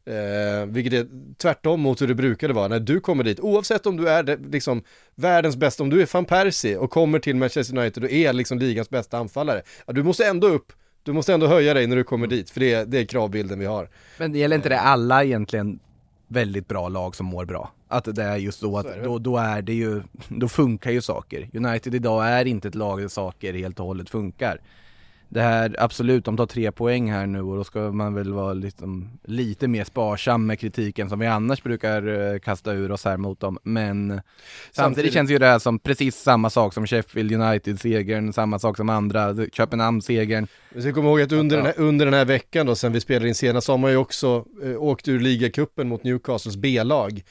Speaker 1: Eh, vilket är tvärtom mot hur det brukade vara när du kommer dit, oavsett om du är det, liksom världens bästa, om du är van Persie och kommer till Manchester United och är liksom ligans bästa anfallare, ja, du måste ändå upp, du måste ändå höja dig när du kommer dit, för det är, det är kravbilden vi har.
Speaker 3: Men det gäller inte det alla egentligen väldigt bra lag som mår bra? Att det är just så att
Speaker 1: är
Speaker 3: då, då är det ju, då funkar ju saker. United idag är inte ett lag där saker helt och hållet funkar. Det här, absolut, de tar tre poäng här nu och då ska man väl vara liksom, lite mer sparsam med kritiken som vi annars brukar eh, kasta ur oss här mot dem. Men samtidigt,
Speaker 1: Samtidigt-
Speaker 3: känns ju det här som precis samma sak som Sheffield United-segern, samma sak som andra, Köpenhamn-segern.
Speaker 1: Vi ska komma ihåg att under, den här, under den här veckan då, sen vi spelade in senast, så har man ju också eh, åkt ur ligacupen mot Newcastles B-lag.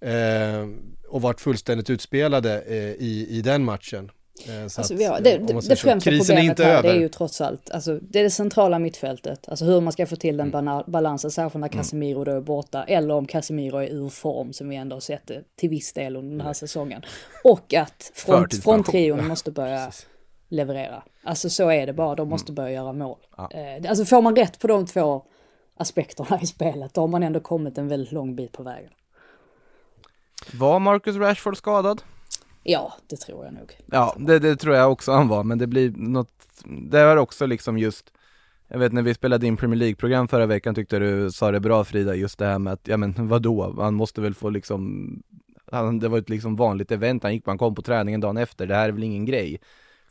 Speaker 1: Eh, och varit fullständigt utspelade eh, i, i den matchen. Eh, så
Speaker 2: Alltså,
Speaker 1: att,
Speaker 2: har,
Speaker 1: eh,
Speaker 2: det, det, främsta
Speaker 1: är
Speaker 2: problemet
Speaker 1: inte
Speaker 2: här det är ju trots allt, alltså det är det centrala mittfältet. Alltså hur man ska få till den bana- balansen, särskilt när Casemiro då är borta. Eller om Casemiro är ur form som vi ändå har sett det till viss del under den här säsongen. Och att front, fronttrion måste börja leverera. Alltså så är det bara, de måste börja göra mål.
Speaker 3: Ja.
Speaker 2: Eh, alltså får man rätt på de två aspekterna i spelet, då har man ändå kommit en väldigt lång bit på vägen.
Speaker 3: Var Marcus Rashford skadad?
Speaker 2: Ja, det tror jag nog.
Speaker 3: Ja, det, det tror jag också han var, men det blir något, det är också liksom just jag vet när vi spelade in Premier League-program förra veckan tyckte du sa det bra Frida, just det här med att, ja men vadå, han måste väl få liksom han, Det var ett liksom vanligt event, han gick han kom på träningen dagen efter, det här är väl ingen grej.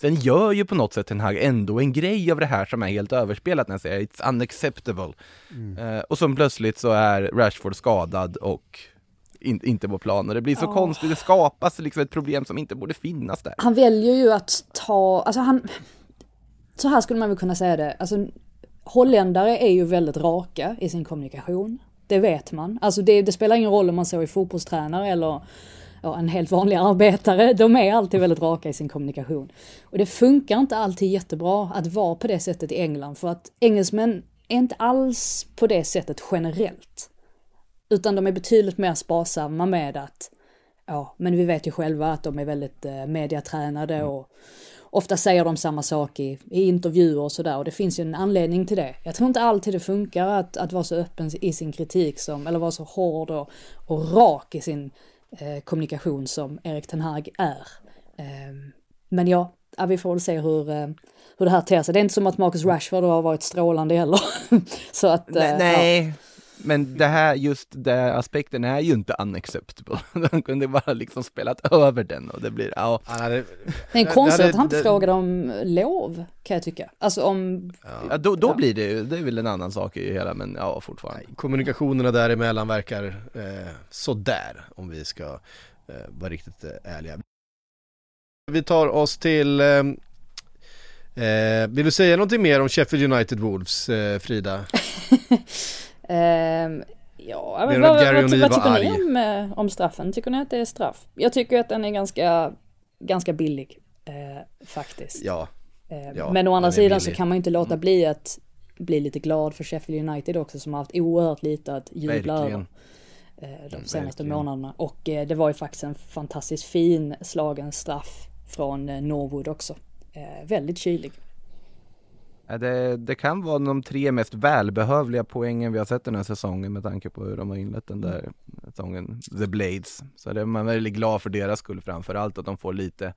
Speaker 3: Sen gör ju på något sätt den här ändå en grej av det här som är helt överspelat när jag säger it's unacceptable. Eh, Och så plötsligt så är Rashford skadad och in, inte på plan och det blir så
Speaker 2: Ja.
Speaker 3: konstigt, det skapas liksom ett problem som inte borde finnas där
Speaker 2: Han väljer ju att ta, alltså han, så här skulle man väl kunna säga det, alltså holländare är ju väldigt raka i sin kommunikation. Det vet man. Alltså det, det spelar ingen roll om man så är fotbollstränare eller ja, en helt vanlig arbetare. De är alltid väldigt raka i sin kommunikation. Och det funkar inte alltid jättebra att vara på det sättet i England för att engelsmän är inte alls på det sättet generellt. Utan de är betydligt mer sparsamma med att Ja, men vi vet ju själva att de är väldigt eh, mediatränade och ofta säger de samma sak i, i intervjuer och sådär och det finns ju en anledning till det. Jag tror inte alltid det funkar att, att vara så öppen i sin kritik som, eller vara så hård och, och rak i sin eh, kommunikation som Erik Ten Hag är. Eh, men ja, ja, vi får väl se hur, eh, hur det här ter sig. Det är inte som att Marcus Rashford har varit strålande heller. så att, eh,
Speaker 3: Nej, nej. Men det här, just den aspekten är ju inte unacceptable. De kunde bara liksom spelat över den och det blir, ja.
Speaker 1: Det,
Speaker 2: är konstigt att han inte frågade om lov, kan jag tycka. Alltså om,
Speaker 3: ja då, då
Speaker 2: Ja.
Speaker 3: blir det ju, det är väl en annan sak i hela, men ja fortfarande.
Speaker 1: kommunikationerna däremellan verkar eh, sådär om vi ska eh, vara riktigt eh, ärliga. Vi tar oss till eh, eh, Vill du säga någonting mer om Sheffield United Wolves, eh, Frida?
Speaker 2: ehm, ja, men vad, vad, vad
Speaker 1: var
Speaker 2: tycker ni
Speaker 1: arg?
Speaker 2: om, eh, om straffen? Tycker ni att det är straff? Jag tycker att den är ganska, ganska billig, eh, faktiskt.
Speaker 1: Ja,
Speaker 2: Eh,
Speaker 1: Ja,
Speaker 2: men å andra sidan så kan man ju inte låta
Speaker 3: Mm.
Speaker 2: bli att bli lite glad för Sheffield United också som har haft oerhört lite att jubla över eh, de senaste
Speaker 3: verkligen.
Speaker 2: månaderna. Och det var ju faktiskt en fantastiskt fin slagen straff från Norwood också. Väldigt kylig.
Speaker 3: Äh, det, det kan vara de tre mest välbehövliga poängen vi har sett den här säsongen med tanke på hur de har inlett den där säsongen, The Blades. Så det är man väldigt glad för deras skull framförallt att de får lite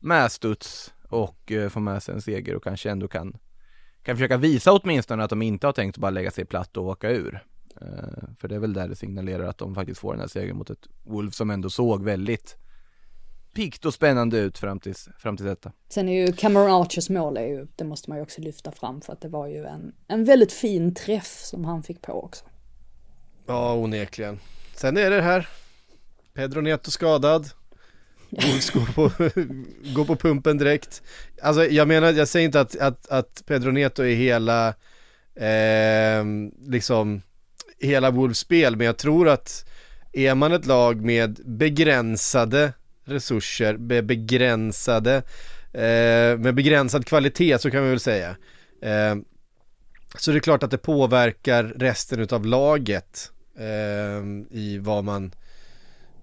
Speaker 3: medstuds och eh, får med sig en seger och kanske ändå kan, kan försöka visa åtminstone att de inte har tänkt bara lägga sig platt och åka ur. Eh, för det är väl där det signalerar att de faktiskt får den här segern mot ett Wolf som ändå såg väldigt pikt och spännande ut fram tills, fram till detta.
Speaker 2: Sen är ju Cameron Archers mål är ju, det måste man ju också lyfta fram för att det var ju en, en väldigt fin träff som han fick på också.
Speaker 1: ja onekligen. Sen är det här, Pedro Neto skadad. Wolves går på, går på pumpen direkt. Alltså jag menar, jag säger inte att, att, att Pedro Neto är hela, eh, liksom, hela Wolves spel, men jag tror att är man ett lag med begränsade resurser, med begränsade, eh, med begränsad kvalitet så kan vi väl säga. Eh, så det är klart att det påverkar resten utav laget eh, i vad man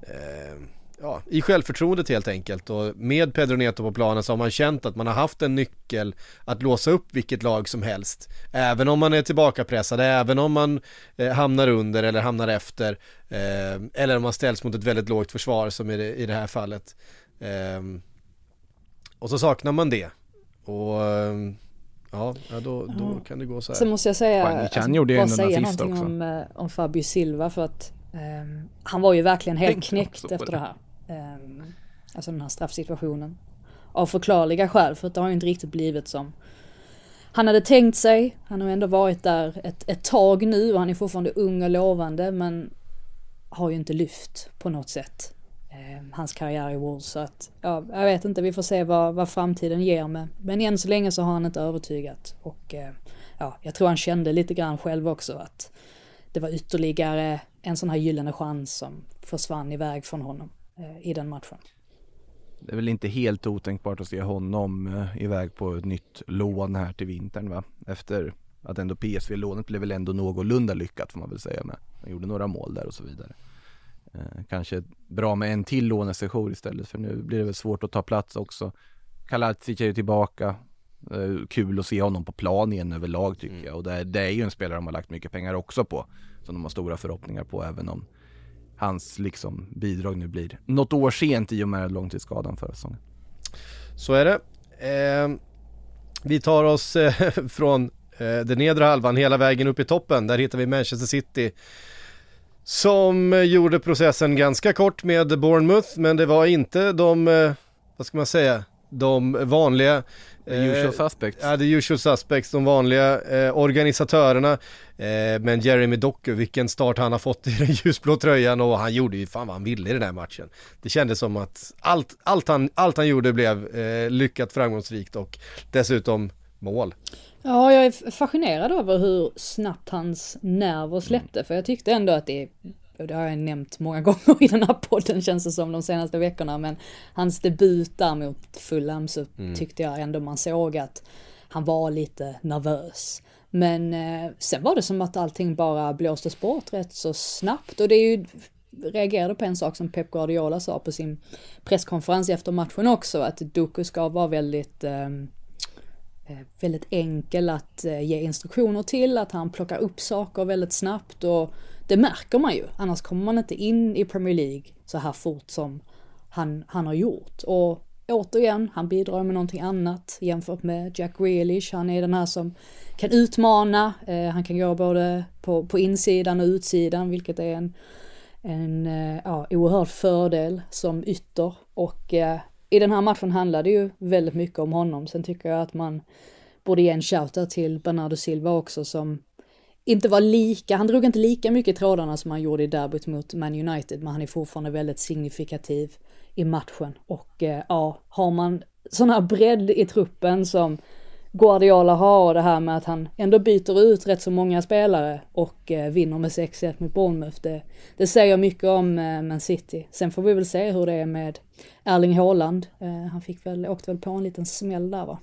Speaker 1: eh, ja, i självförtroendet helt enkelt och med Pedro Neto på planen så har man känt att man har haft en nyckel att låsa upp vilket lag som helst. Även om man är tillbakapressad, även om man eh, hamnar under eller hamnar efter eh, eller om man ställs mot ett väldigt lågt försvar som i det, i det här fallet. Eh, och så saknar man det. Och eh, ja, då, då kan det gå så här.
Speaker 2: Sen måste jag säga, alltså, bara säga någonting
Speaker 3: också.
Speaker 2: om, eh, om Fabio Silva för att ehm, han var ju verkligen helt knäckt efter
Speaker 3: det.
Speaker 2: det här. Ehm, alltså den här straffsituationen. Av förklarliga skäl för det har ju inte riktigt blivit som han hade tänkt sig. Han har ändå varit där ett, ett tag nu och han är fortfarande ung och lovande men har ju inte lyft på något sätt. Ehm, hans karriär i Wolves så att, ja, jag vet inte, vi får se vad, vad framtiden ger med. Men än så länge så har han inte övertygat och eh, ja, jag tror han kände lite grann själv också att det var ytterligare en sån här gyllene chans som försvann iväg från honom i den matchen.
Speaker 3: Det är väl inte helt otänkbart att se honom eh, iväg på ett nytt lån här till vintern va? Efter att ändå PSV-lånet blev väl ändå någorlunda lyckat får man väl säga med. Han gjorde några mål där och så vidare. Eh, kanske bra med en till lånesession istället för nu blir det väl svårt att ta plats också. Kaladzic är ju tillbaka. Eh, kul att se honom på plan igen överlag tycker jag och det är, det är ju en spelare de har lagt mycket pengar också på. Som de har stora förhoppningar på även om hans liksom bidrag nu blir något år sent i och med långtidsskadan förra säsongen.
Speaker 1: Så är det. Eh, vi tar oss eh, från eh, den nedre halvan hela vägen upp i toppen. Där hittar vi Manchester City. Som eh, gjorde processen ganska kort med Bournemouth, men det var inte de, eh, vad ska man säga, de vanliga
Speaker 3: The usual suspects.
Speaker 1: Ja, the usual suspects, de vanliga eh, organisatörerna. Eh, men Jeremy Doku, vilken start han har fått i den ljusblå tröjan och han gjorde ju fan vad han ville i den här matchen. Det kändes som att allt, allt, han, allt han gjorde blev eh, lyckat framgångsrikt och dessutom mål.
Speaker 2: Ja, jag är fascinerad över hur snabbt hans nerver släppte, för jag tyckte ändå att det och det har jag nämnt många gånger i den här podden känns det som de senaste veckorna, men hans debut där mot Fulham så tyckte jag ändå man såg att han var lite nervös. Men eh, sen var det som att allting bara blåstes bort rätt så snabbt. Och det är ju reagerade på en sak som Pep Guardiola sa på sin presskonferens efter matchen också, att Doku ska vara väldigt ehm, eh, väldigt enkel att eh, ge instruktioner till, att han plockar upp saker väldigt snabbt. Och det märker man ju, annars kommer man inte in i Premier League så här fort som han, han har gjort. Och återigen, han bidrar med någonting annat jämfört med Jack Grealish. Han är den här som kan utmana, eh, han kan gå både på, på insidan och utsidan, vilket är en, en eh, ja, oerhörd fördel som ytter. Och eh, i den här matchen handlar det ju väldigt mycket om honom. Sen tycker jag att man borde ge en shoutout till Bernardo Silva också som inte var lika, han drog inte lika mycket trådarna som han gjorde i derbyt mot Man United, men han är fortfarande väldigt signifikativ i matchen. Och eh, ja, har man sån här bredd i truppen som Guardiola har och det här med att han ändå byter ut rätt så många spelare och eh, vinner med 6-1 mot Bournemouth. Det, det säger mycket om eh, Man City. Sen får vi väl se hur det är med Erling Haaland. Eh, han fick väl, åkte väl på en liten smäll där va?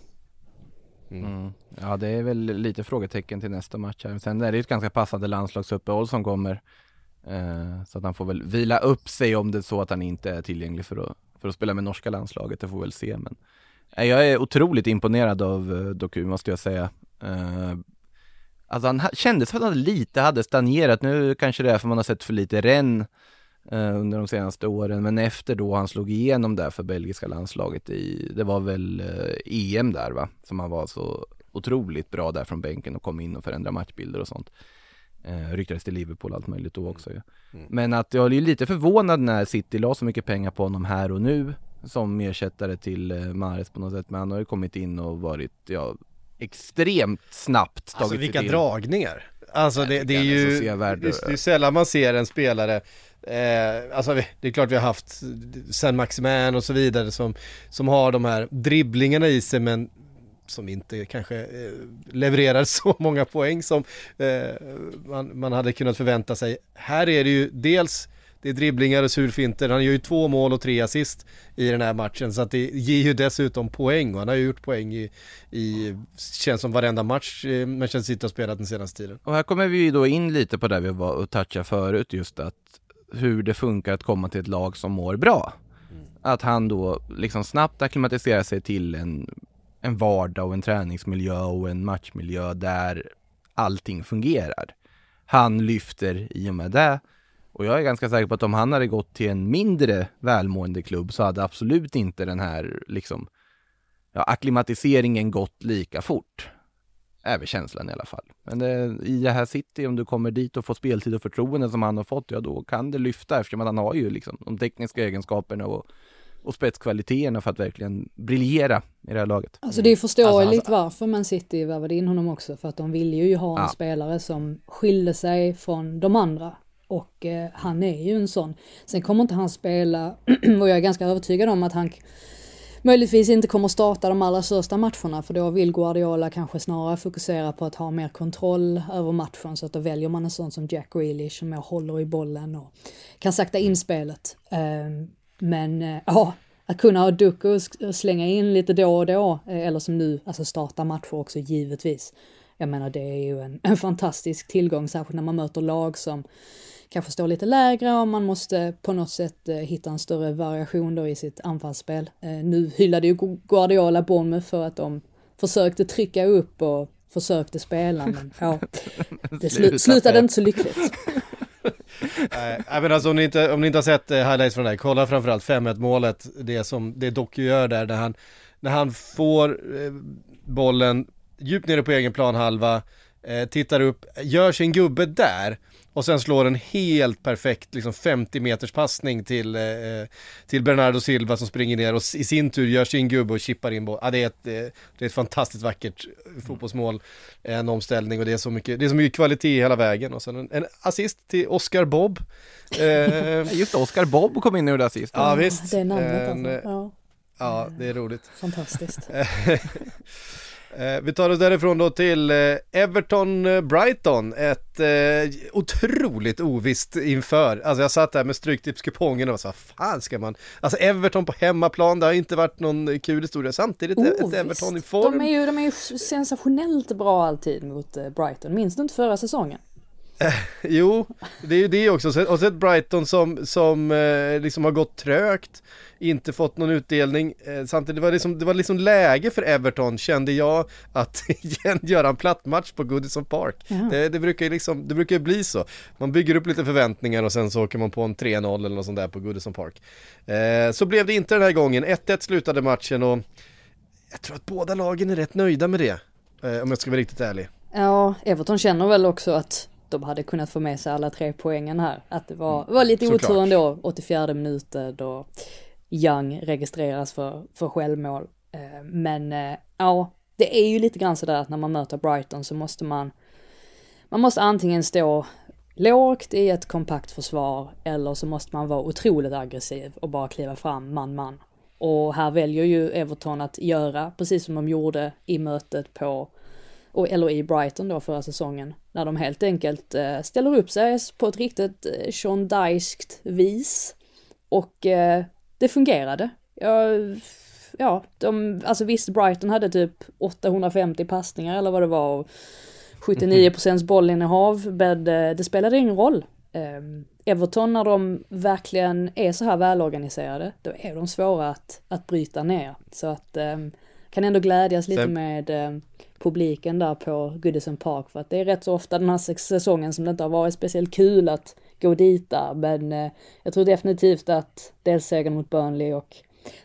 Speaker 3: Mm. mm. Ja det är väl lite frågetecken till nästa match här. Sen är det ju ett ganska passande landslagsuppehåll som kommer. Eh, så att han får väl vila upp sig om det är så att han inte är tillgänglig för att, för att spela med norska landslaget. Det får vi väl se. Men eh, jag är otroligt imponerad av eh, Doku måste jag säga. Eh, alltså han kändes som att han lite hade stagnerat. Nu kanske det är för man har sett för lite renn eh, under de senaste åren. Men efter då han slog igenom där för belgiska landslaget i, det var väl eh, EM där va, som han var så otroligt bra där från bänken och kom in och förändrade matchbilder och sånt. Eh, ryktades till Liverpool och allt möjligt då också ju. Mm. Men att jag är lite förvånad när City la så mycket pengar på honom här och nu som ersättare till eh, Mahrez på något sätt. Men han har ju kommit in och varit, ja, extremt snabbt
Speaker 1: Alltså vilka dragningar! Alltså det, det är ju, det, är sällan man ser en spelare Eh, alltså det är klart vi har haft Sen Maximan och så vidare som, som har de här dribblingarna i sig men som inte kanske eh, levererar så många poäng som eh, man, man hade kunnat förvänta sig. Här är det ju dels det är dribblingar och surfinter, han gör ju två mål och tre assist i den här matchen så att det ger ju dessutom poäng och han har ju gjort poäng i, i känns som varenda match eh, Manchester City har spelat den senaste tiden.
Speaker 3: Och här kommer vi ju då in lite på det vi var och touchade förut just att hur det funkar att komma till ett lag som mår bra. Mm. Att han då liksom snabbt akklimatiserar sig till en en vardag och en träningsmiljö och en matchmiljö där allting fungerar. Han lyfter i och med det. Och jag är ganska säker på att om han hade gått till en mindre välmående klubb så hade absolut inte den här liksom ja, akklimatiseringen gått lika fort. Är väl känslan i alla fall. Men det, i det här City, om du kommer dit och får speltid och förtroende som han har fått, ja då kan det lyfta eftersom han har ju liksom de tekniska egenskaperna och och spetskvaliteterna för att verkligen briljera i det här laget.
Speaker 2: Alltså det är förståeligt alltså, varför Man City värvade in honom också, för att de ville ju ha en ja. spelare som skilde sig från de andra. Och eh, han är ju en sån. Sen kommer inte han spela, och jag är ganska övertygad om att han möjligtvis inte kommer starta de allra största matcherna, för då vill Guardiola kanske snarare fokusera på att ha mer kontroll över matchen, så att då väljer man en sån som Jack Grealish som mer håller i bollen och kan sakta in spelet. Ehm, men eh, ja, att kunna ha Ducko och slänga in lite då och då, eh, eller som nu, alltså starta matcher också givetvis. Jag menar det är ju en, en fantastisk tillgång, särskilt när man möter lag som kanske står lite lägre och man måste på något sätt eh, hitta en större variation då i sitt anfallsspel. Eh, nu hyllade ju Guardiola Bournemouth för att de försökte trycka upp och försökte spela, men ja, det slu slutade inte så lyckligt.
Speaker 1: Nej men alltså om ni, inte, om ni inte har sett eh, highlights från det här, kolla framförallt 5-1 målet, det som det Doku gör där när han, när han får eh, bollen djupt nere på egen planhalva, eh, tittar upp, gör sin gubbe där och sen slår en helt perfekt liksom 50 meters passning till, eh, till Bernardo Silva som springer ner och i sin tur gör sin gubbe och chippar in bollen. Ja, det, är ett, eh, det är ett fantastiskt vackert fotbollsmål, en omställning och det är så mycket, det är så mycket kvalitet hela vägen. Och sen en, en assist till Oscar Bob.
Speaker 3: Eh, Just Oscar Bob kom in och gjorde assist.
Speaker 1: Ja, visst.
Speaker 2: Det är namnet alltså. Ja.
Speaker 1: ja, det är roligt.
Speaker 2: Fantastiskt.
Speaker 1: Eh, vi tar oss därifrån då till eh, Everton-Brighton, eh, ett otroligt ovisst inför. Alltså jag satt där med stryktipskupongen och sa, fan ska man, alltså Everton på hemmaplan, det har inte varit någon kul historia. Samtidigt ovisst. ett Everton i form.
Speaker 2: De är, ju, de är ju sensationellt bra alltid mot Brighton, minns du inte förra säsongen?
Speaker 1: Jo, det är ju det också. Och så ett Brighton som, som liksom har gått trögt, inte fått någon utdelning. Eh, samtidigt var det, liksom, det var liksom läge för Everton, kände jag, att igen göra en platt match på Goodison Park. Det, det, brukar ju liksom, det brukar ju bli så. Man bygger upp lite förväntningar och sen så åker man på en 3-0 eller något sånt där på Goodison Park. Eh, så blev det inte den här gången. 1-1 slutade matchen och jag tror att båda lagen är rätt nöjda med det. Eh, om jag ska vara riktigt ärlig.
Speaker 2: Ja, Everton känner väl också att de hade kunnat få med sig alla tre poängen här. Att det var, var lite otur ändå, 84 minuter då Young registreras för, för självmål. Eh, men eh, ja, det är ju lite grann sådär att när man möter Brighton så måste man, man måste antingen stå lågt i ett kompakt försvar eller så måste man vara otroligt aggressiv och bara kliva fram man-man. Och här väljer ju Everton att göra precis som de gjorde i mötet på och, eller i Brighton då förra säsongen, när de helt enkelt eh, ställer upp sig på ett riktigt Sean Dyskt vis. Och det fungerade. Ja, ja, de, alltså visst, Brighton hade typ 850 passningar eller vad det var och 79 procents bollinnehav, men eh, det spelade ingen roll. Eh, Everton, när de verkligen är så här välorganiserade, då är de svåra att, att bryta ner. Så att eh, kan ändå glädjas lite med eh, publiken där på Goodison Park för att det är rätt så ofta den här säsongen som det inte har varit speciellt kul att gå dit där men eh, jag tror definitivt att dels segern mot Burnley och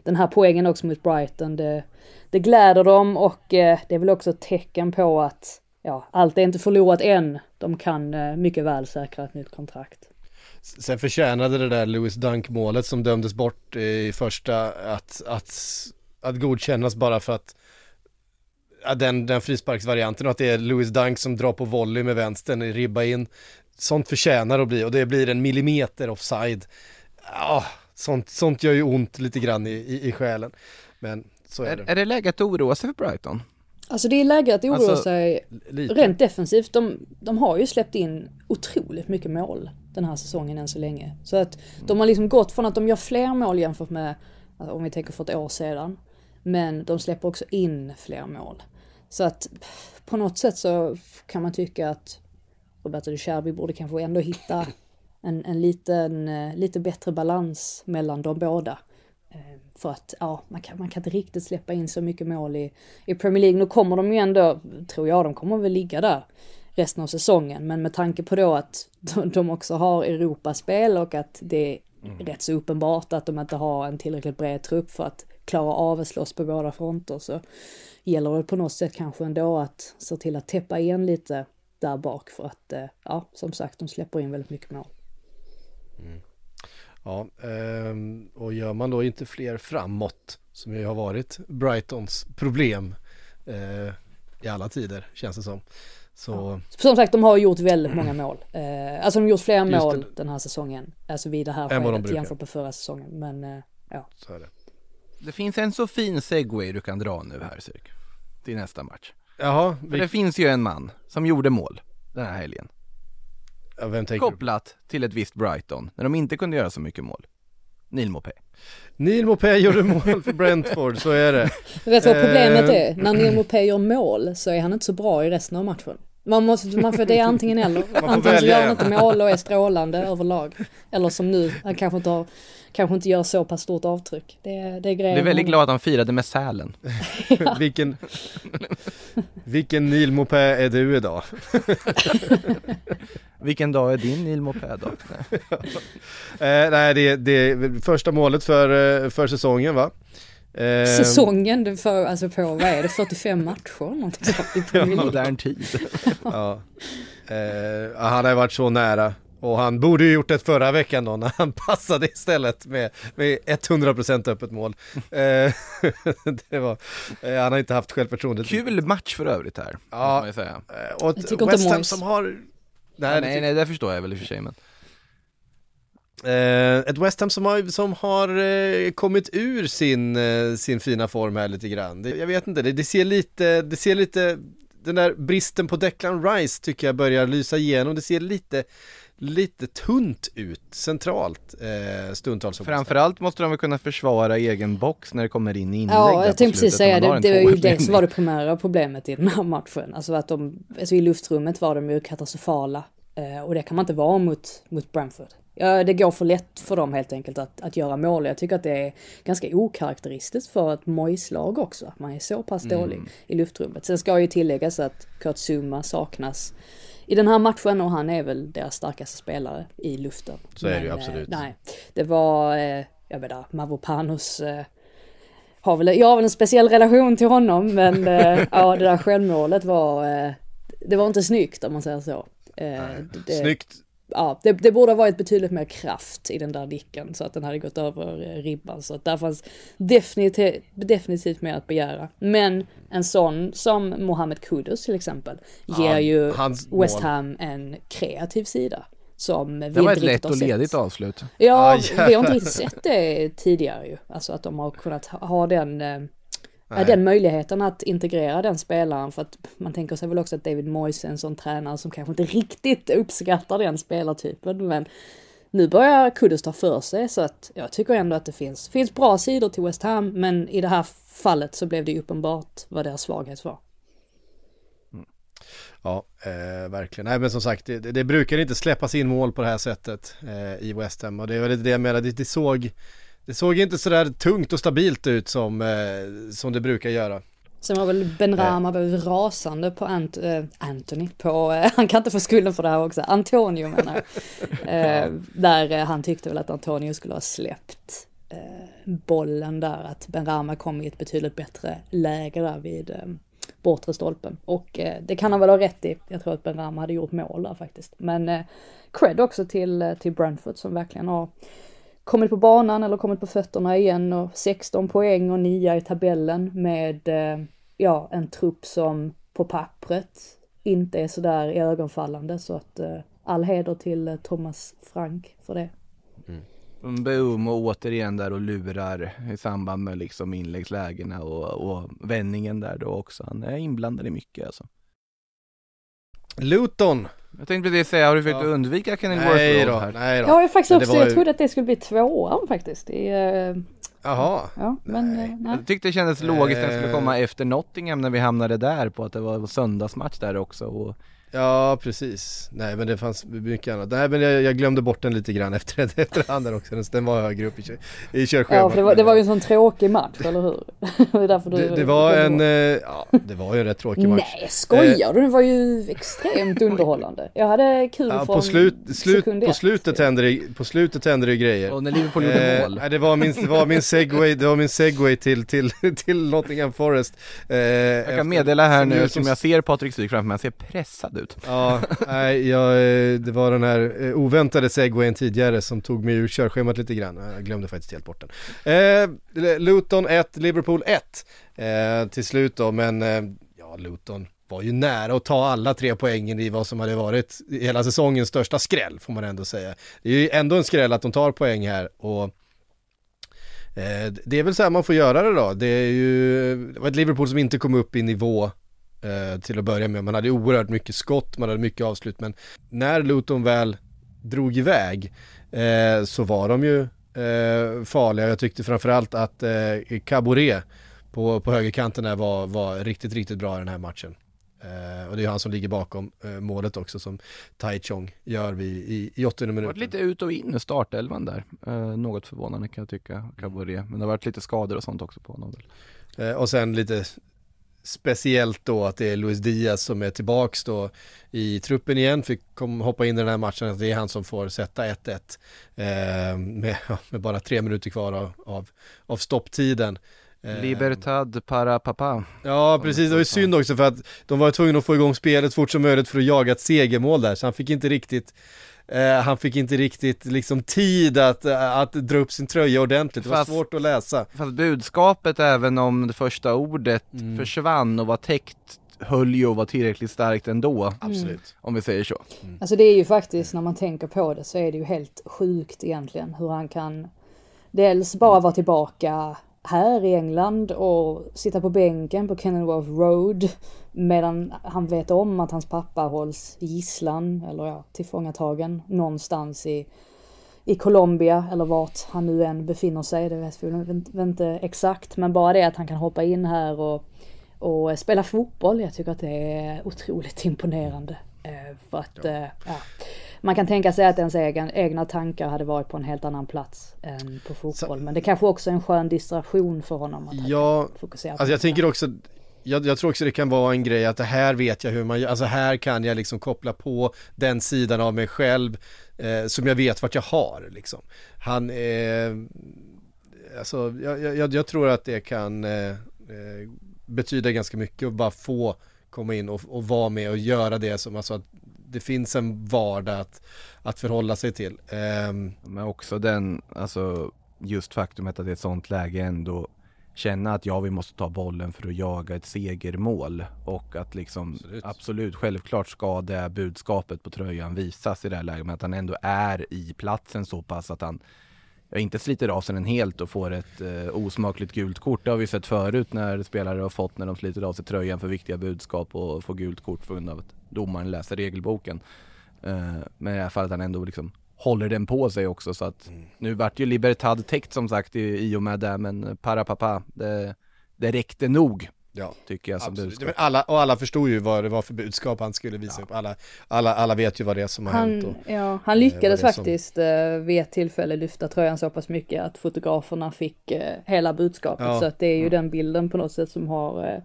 Speaker 2: den här poängen också mot Brighton det, det gläder dem och eh, det är väl också ett tecken på att ja, allt är inte förlorat än. De kan eh, mycket väl säkra ett nytt kontrakt.
Speaker 1: Sen förtjänade det där Lewis Dunk målet som dömdes bort eh, i första att, att, att godkännas bara för att den, den frisparksvarianten och att det är Louis Dunk som drar på volley med vänstern i ribba in. Sånt förtjänar att bli och det blir en millimeter offside. Ja, sånt, sånt gör ju ont lite grann i, i, i själen. Men så är
Speaker 3: Är,
Speaker 1: det.
Speaker 3: är det läge att oroa sig för Brighton?
Speaker 2: Alltså det är läge att oroa
Speaker 3: Alltså,
Speaker 2: sig
Speaker 1: Lite.
Speaker 2: rent defensivt. De, de har ju släppt in otroligt mycket mål den här säsongen än så länge. Så att de har liksom gått från att de gör fler mål jämfört med, alltså, om vi tänker för ett år sedan. Men de släpper också in fler mål. Så att på något sätt så kan man tycka att Roberto de Cherby borde kanske ändå hitta en, en liten, eh, lite bättre balans mellan de båda. Eh, För att ja, man kan, man kan inte riktigt släppa in så mycket mål i, i Premier League. Nu kommer de ju ändå, tror jag, de kommer väl ligga där resten av säsongen. Men med tanke på då att de, också har Europaspel och att det är rätt så uppenbart att de inte har en tillräckligt bred trupp för att klara av att slåss på båda fronter så gäller det på något sätt kanske ändå att se till att täppa igen lite där bak för att eh, ja, som sagt, de släpper in väldigt mycket mål.
Speaker 1: Ja, ehm, och gör man då inte fler framåt som ju har varit Brightons problem eh, i alla tider känns det som. Så
Speaker 2: Som sagt, de har gjort väldigt många mål. Eh, alltså de har gjort fler
Speaker 1: Just
Speaker 2: mål
Speaker 1: det.
Speaker 2: den här säsongen, alltså vid det här skedet jämfört med förra säsongen. Men ja,
Speaker 1: så är det.
Speaker 3: Det finns en så fin segway du kan dra nu här Cirk. Till nästa match.
Speaker 1: Jaha,
Speaker 3: För
Speaker 1: vi,
Speaker 3: det finns ju en man som gjorde mål den här helgen.
Speaker 1: ja, vem tänker du?
Speaker 3: Kopplat till ett visst Brighton, när de inte kunde göra så mycket mål. Neil Mopé.
Speaker 1: Neil Mopé gjorde mål för Brentford, så är det.
Speaker 2: Du vet vad problemet är? När Neil Mopé gör mål så är han inte så bra i resten av matchen. Man måste, man får, det är antingen eller. Antingen så gör han inte mål och är strålande överlag. Eller som nu, han kanske inte, har, kanske inte gör så pass stort avtryck. Det, är- det är grejen.
Speaker 3: Jag är väldigt glad att han firade med Sälen.
Speaker 1: vilken, vilken Neil Mopé är du idag?
Speaker 3: Vilken dag är din Neil Mopé då? Nej.
Speaker 1: Eh, nej, det, det är första målet för, eh, för säsongen va? Eh,
Speaker 2: Säsongen, för, alltså på, vad är det, 45 matcher eller någonting sånt i Premier.
Speaker 3: Modern tid.
Speaker 1: Ja. Eh, han har ju varit så nära. Och han borde ju gjort det förra veckan då när han passade istället med, med 100% öppet mål. Eh, det var, eh, han har inte haft självförtroende.
Speaker 3: Kul match för övrigt här,
Speaker 1: Ja.
Speaker 3: måste man ju säga.
Speaker 1: Eh, och West Ham som har... Nej,
Speaker 3: Nej,
Speaker 1: det
Speaker 3: nej, nej, det förstår jag väl i och för sig men.
Speaker 1: Eh, ett West Ham som har, som har eh, kommit ur sin, eh, sin fina form här lite grann. Det, jag vet inte, det, det ser lite, det ser lite, den där bristen på Declan Rice tycker jag börjar lysa igenom. Det ser lite, lite tunt ut centralt eh, stundtals.
Speaker 3: Framförallt måste de väl kunna försvara egen box när det kommer in inlägg
Speaker 2: Ja, jag tänkte precis säga det. Det var ju det som var det primära problemet i den här matchen. Alltså att de, alltså i luftrummet var de ju katastrofala. Eh, och det kan man inte vara mot, mot Brentford. Ja, det går för lätt för dem helt enkelt att, att göra mål. Jag tycker att det är ganska okaraktäristiskt för ett Moise-lag också, att man är så pass
Speaker 1: Mm.
Speaker 2: dålig i luftrummet. Sen ska ju tilläggas att Kurt Zuma saknas i den här matchen och han är väl deras starkaste spelare i luften.
Speaker 1: Så är det ju
Speaker 2: Men,
Speaker 1: absolut.
Speaker 2: Eh, nej, det var, eh, jag menar, Mavropanos eh, har väl, jag har väl en speciell relation till honom men eh, ja det där självmålet var, eh, det var inte snyggt om man säger så. Eh, det,
Speaker 1: Snyggt.
Speaker 2: Ja, det, det borde ha varit betydligt mer kraft i den där nicken så att den hade gått över eh, ribban. Så att där fanns definitivt, definitivt mer att begära. Men en sån som Mohamed Kudus till exempel ger
Speaker 1: Ja,
Speaker 2: ju West
Speaker 1: mål.
Speaker 2: Ham en kreativ sida. Som vi
Speaker 3: Det var
Speaker 2: inte
Speaker 3: ett lätt och
Speaker 2: sett.
Speaker 3: ledigt avslut.
Speaker 2: Ja,
Speaker 1: Ah,
Speaker 2: vi har inte riktigt sett det tidigare ju. Alltså att de har kunnat ha ha den, eh,
Speaker 1: Nej.
Speaker 2: den möjligheten att integrera den spelaren. För att man tänker sig väl också att David Moyes är en sån tränare som kanske inte riktigt uppskattar den spelartypen. Men nu börjar Kudus ta för sig så att jag tycker ändå att det finns, finns bra sidor till West Ham. Men i det här fallet så blev det uppenbart vad deras svaghet var.
Speaker 1: Ja, eh, verkligen. Nej men som sagt, det, det brukar inte släppas in mål på det här sättet eh, i West Ham och det är väl det jag menar, det, det såg det såg inte sådär tungt och stabilt ut som, eh, som det brukar göra.
Speaker 2: Sen var väl Ben Rama var ju rasande på Ant äh, Anthony, på, äh, han kan inte få skulden för det här också, Antonio menar jag. äh, där äh, han tyckte väl att Antonio skulle ha släppt bollen där, att Ben Rama kom i ett betydligt bättre läge där vid bortre stolpen. Och det kan han väl ha rätt i, jag tror att Ben Rama hade gjort mål där faktiskt. Men cred också till, till Brentford som verkligen har kommit på banan eller kommit på fötterna igen och 16 poäng och 9 i tabellen med eh, ja, en trupp som på pappret inte är sådär ögonfallande så att eh, all heder till eh, Thomas Frank för det.
Speaker 3: Boom och återigen där och lurar i samband med liksom inläggslägena och, och vändningen där då också. Han är inblandad i mycket alltså.
Speaker 1: Luton!
Speaker 3: Jag tänkte precis säga, har du försökt
Speaker 1: Ja.
Speaker 3: undvika Kenilworth
Speaker 1: Nej
Speaker 3: Road
Speaker 1: då,
Speaker 3: här?
Speaker 1: nej
Speaker 2: Jag
Speaker 1: då.
Speaker 2: har ju faktiskt
Speaker 1: det
Speaker 2: också,
Speaker 1: var
Speaker 2: jag
Speaker 1: ju-
Speaker 2: trodde att det skulle bli tvåan faktiskt. I, eh,
Speaker 1: Jaha.
Speaker 2: ja, men
Speaker 1: Nej.
Speaker 2: eh, nej.
Speaker 3: Jag tyckte det kändes logiskt att den skulle
Speaker 1: Eh.
Speaker 3: komma efter Nottingham när vi hamnade där på att det var söndagsmatch där också och
Speaker 1: Ja precis, nej men det fanns mycket annat. Nej men jag, jag glömde bort den lite grann efter, efterhand där också, Den- den var högre upp i, kö- i körschemat.
Speaker 2: Ja, för det var, det var ju en sån tråkig match, eller hur? det, därför du,
Speaker 1: det, det var en, eh, ja det var ju en rätt tråkig match.
Speaker 2: Nej, skojar du? Den var ju extremt underhållande. Jag hade kul
Speaker 1: Ja,
Speaker 2: från
Speaker 1: på, slut, slut, på, slutet hände det, på slutet hände det grejer.
Speaker 3: Och när Liverpool gjorde
Speaker 1: Eh,
Speaker 3: mål.
Speaker 1: nej, det var min, det var min segway, det var min segway till, till, till Nottingham Forest. Eh,
Speaker 3: Jag kan meddela här nu,
Speaker 1: som
Speaker 3: som jag ser Patrik Syk framför mig, han ser pressad ut.
Speaker 1: Ja, nej, jag, eh, det var den här eh, oväntade segwayen tidigare som tog mig ur körschemat lite grann. Jag glömde faktiskt helt bort den. Eh, Luton 1, Liverpool 1 eh, till slut då, men eh, ja, Luton var ju nära att ta alla tre poängen i vad som hade varit hela säsongens största skräll, får man ändå säga. Det är ju ändå en skräll att de tar poäng här och eh, det är väl så här man får göra det då. Det är ju, det var ett Liverpool som inte kom upp i nivå eh, till att börja med. Man hade oerhört mycket skott, man hade mycket avslut, men när Luton väl drog iväg eh, så var de ju eh, farliga. Jag tyckte framförallt att eh, Caboret på, på högerkanten där var, var riktigt, riktigt bra i den här matchen. Eh, och det är han som ligger bakom eh, målet också som Tai Chong gör vi i, i 80
Speaker 3: Det har
Speaker 1: minuten.
Speaker 3: varit lite ut och in i startelvan där. Eh, något förvånande kan jag tycka, Caboret. Men det har varit lite skador och sånt också på honom.
Speaker 1: och sen lite speciellt då att det är Luis Diaz som är tillbaks då i truppen igen, fick kom, hoppa in i den här matchen, att det är han som får sätta 1-1 eh, med, med bara tre minuter kvar av, av, av stopptiden. Eh,
Speaker 3: Libertad para papa.
Speaker 1: Ja precis, det var ju synd också för att de var tvungna att få igång spelet fort som möjligt för att jaga ett segermål där, så han fick inte riktigt eh, han fick inte riktigt liksom tid att, att dra upp sin tröja ordentligt, det var
Speaker 3: Fast-
Speaker 1: svårt att läsa.
Speaker 3: Fast budskapet även om det första ordet
Speaker 1: Mm.
Speaker 3: försvann och var täckt höll ju och var tillräckligt starkt ändå.
Speaker 1: Absolut.
Speaker 3: Om vi säger så.
Speaker 2: Alltså det är ju faktiskt, när man tänker på det, så är det ju helt sjukt egentligen hur han kan dels bara vara tillbaka här i England och sitta på bänken på Kenilworth Road medan han vet om att hans pappa hålls gisslan eller ja, tillfångatagen någonstans i, i Colombia eller vart han nu än befinner sig. Det vet vi inte- exakt, men bara det att han kan hoppa in här och, och spela fotboll. Jag tycker att det är otroligt imponerande. Eh, för att, ja. ja. Man kan tänka sig att ens egen, egna tankar hade varit på en helt annan plats än på fotboll. Så, men det kanske också är en skön distraktion för honom att
Speaker 1: ja, fokusera på. Alltså jag tänker också, jag, jag, tror också det kan vara en grej att det här vet jag hur man gör, alltså här kan jag liksom koppla på den sidan av mig själv eh, som jag vet vart jag har liksom. Han, eh, alltså jag, jag, jag, tror att det kan eh, eh, betyda ganska mycket att bara få komma in och, och vara med och göra det som, alltså att det finns en vardag att, att förhålla sig till.
Speaker 3: Um... Men också den, alltså just faktumet att det är ett sånt läge ändå känna att ja, vi måste ta bollen för att jaga ett segermål och att liksom absolut, absolut självklart ska det budskapet på tröjan visas i det här läget, men att han ändå är i platsen så pass att han jag inte sliter av sig den helt och får ett eh, osmakligt gult kort. Det har vi sett förut när spelare har fått när de sliter av sig tröjan för viktiga budskap och får gult kort på grund av att domaren läser regelboken. Eh, men i det här fallet han ändå liksom håller den på sig också så att mm. nu vart ju Libertad täckt som sagt i, i och med det men para pappa det, det räckte nog Ja, tycker jag som absolut. budskap.
Speaker 1: alla, och alla förstod ju vad det var för budskap han skulle visa ja. upp. Alla, alla, alla vet ju vad det är som har
Speaker 2: han,
Speaker 1: hänt. Och,
Speaker 2: ja, han lyckades faktiskt som... Eh, vid ett tillfälle lyfta tröjan så pass mycket att fotograferna fick uh, hela budskapet. Ja. Så att det är ju mm. den bilden på något sätt som har uh,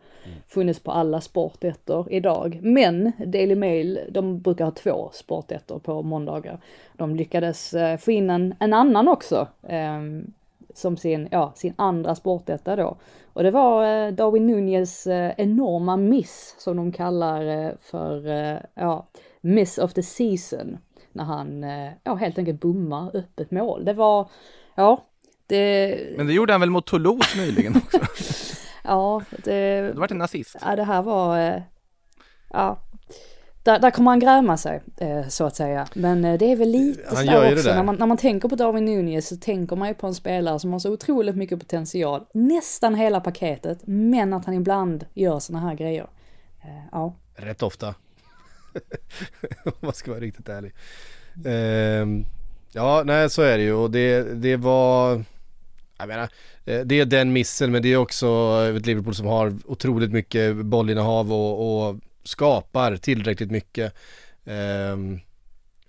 Speaker 2: funnits på alla sportettor idag. Men Daily Mail, de brukar ha två sportettor på måndagar. De lyckades få in en, en annan också. Som sin, ja, sin andra sportetta då. Och det var eh, Darwin Nunez eh, enorma miss som de kallar eh, för, ja, miss of the season. När han, ja helt enkelt bommar öppet mål. Det var, ja, det...
Speaker 3: Men det gjorde han väl mot Toulouse nyligen också?
Speaker 2: ja, det...
Speaker 3: Det var en nazist.
Speaker 2: Ja, det här var, ja, där, där kommer han gräma sig, eh, så att säga. Men eh, det är väl lite han så också, när man, när man tänker på Darwin Nunez så tänker man ju på en spelare som har så otroligt mycket potential, nästan hela paketet, men att han ibland gör sådana här grejer. Eh, ja.
Speaker 1: Rätt ofta. Om man ska vara riktigt ärlig. Eh, ja, nej så är det ju och det, det var, jag menar, det är den missen men det är också ett Liverpool som har otroligt mycket bollinnehav och, och skapar tillräckligt mycket eh,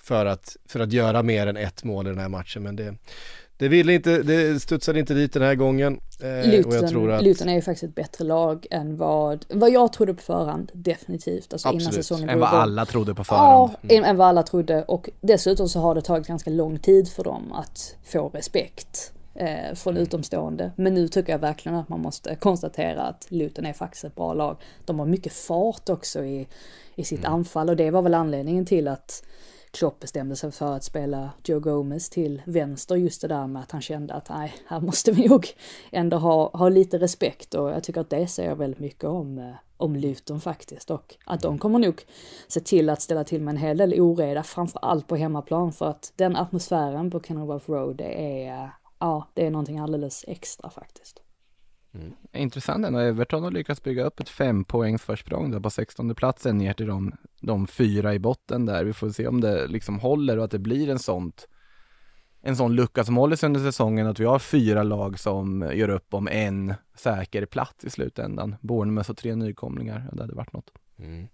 Speaker 1: för, att, för att göra mer än ett mål i den här matchen. Men det, det ville inte, det studsade inte dit den här gången.
Speaker 2: Eh, Luton, att... Luton är ju faktiskt ett bättre lag än vad, vad jag trodde på förhand, definitivt.
Speaker 3: Alltså Absolut. innan säsongen Än vad alla trodde på förhand.
Speaker 2: Ja, mm. än vad alla trodde. Och dessutom så har det tagit ganska lång tid för dem att få respekt eh, från utomstående. Men nu tycker jag verkligen att man måste konstatera att Luton är faktiskt ett bra lag. De har mycket fart också i, i sitt mm. anfall och det var väl anledningen till att Klopp bestämde sig för att spela Joe Gomez till vänster just det där med att han kände att nej, här måste vi nog ändå ha, ha lite respekt och jag tycker att det säger väldigt mycket om, eh, om Luton faktiskt och att de kommer nog se till att ställa till med en hel del oreda, framför allt på hemmaplan för att den atmosfären på Kenilworth Road det är ja, det är någonting alldeles extra faktiskt.
Speaker 3: Mm. Intressant ändå, Everton har lyckats bygga upp ett fem poängs försprång där på 16 platsen ner till de, de fyra i botten där. Vi får se om det liksom håller och att det blir en sånt en sån lucka som håller sig under säsongen att vi har fyra lag som gör upp om en säker plats i slutändan. Bournemouth och tre nykomlingar, det hade varit något. Mm.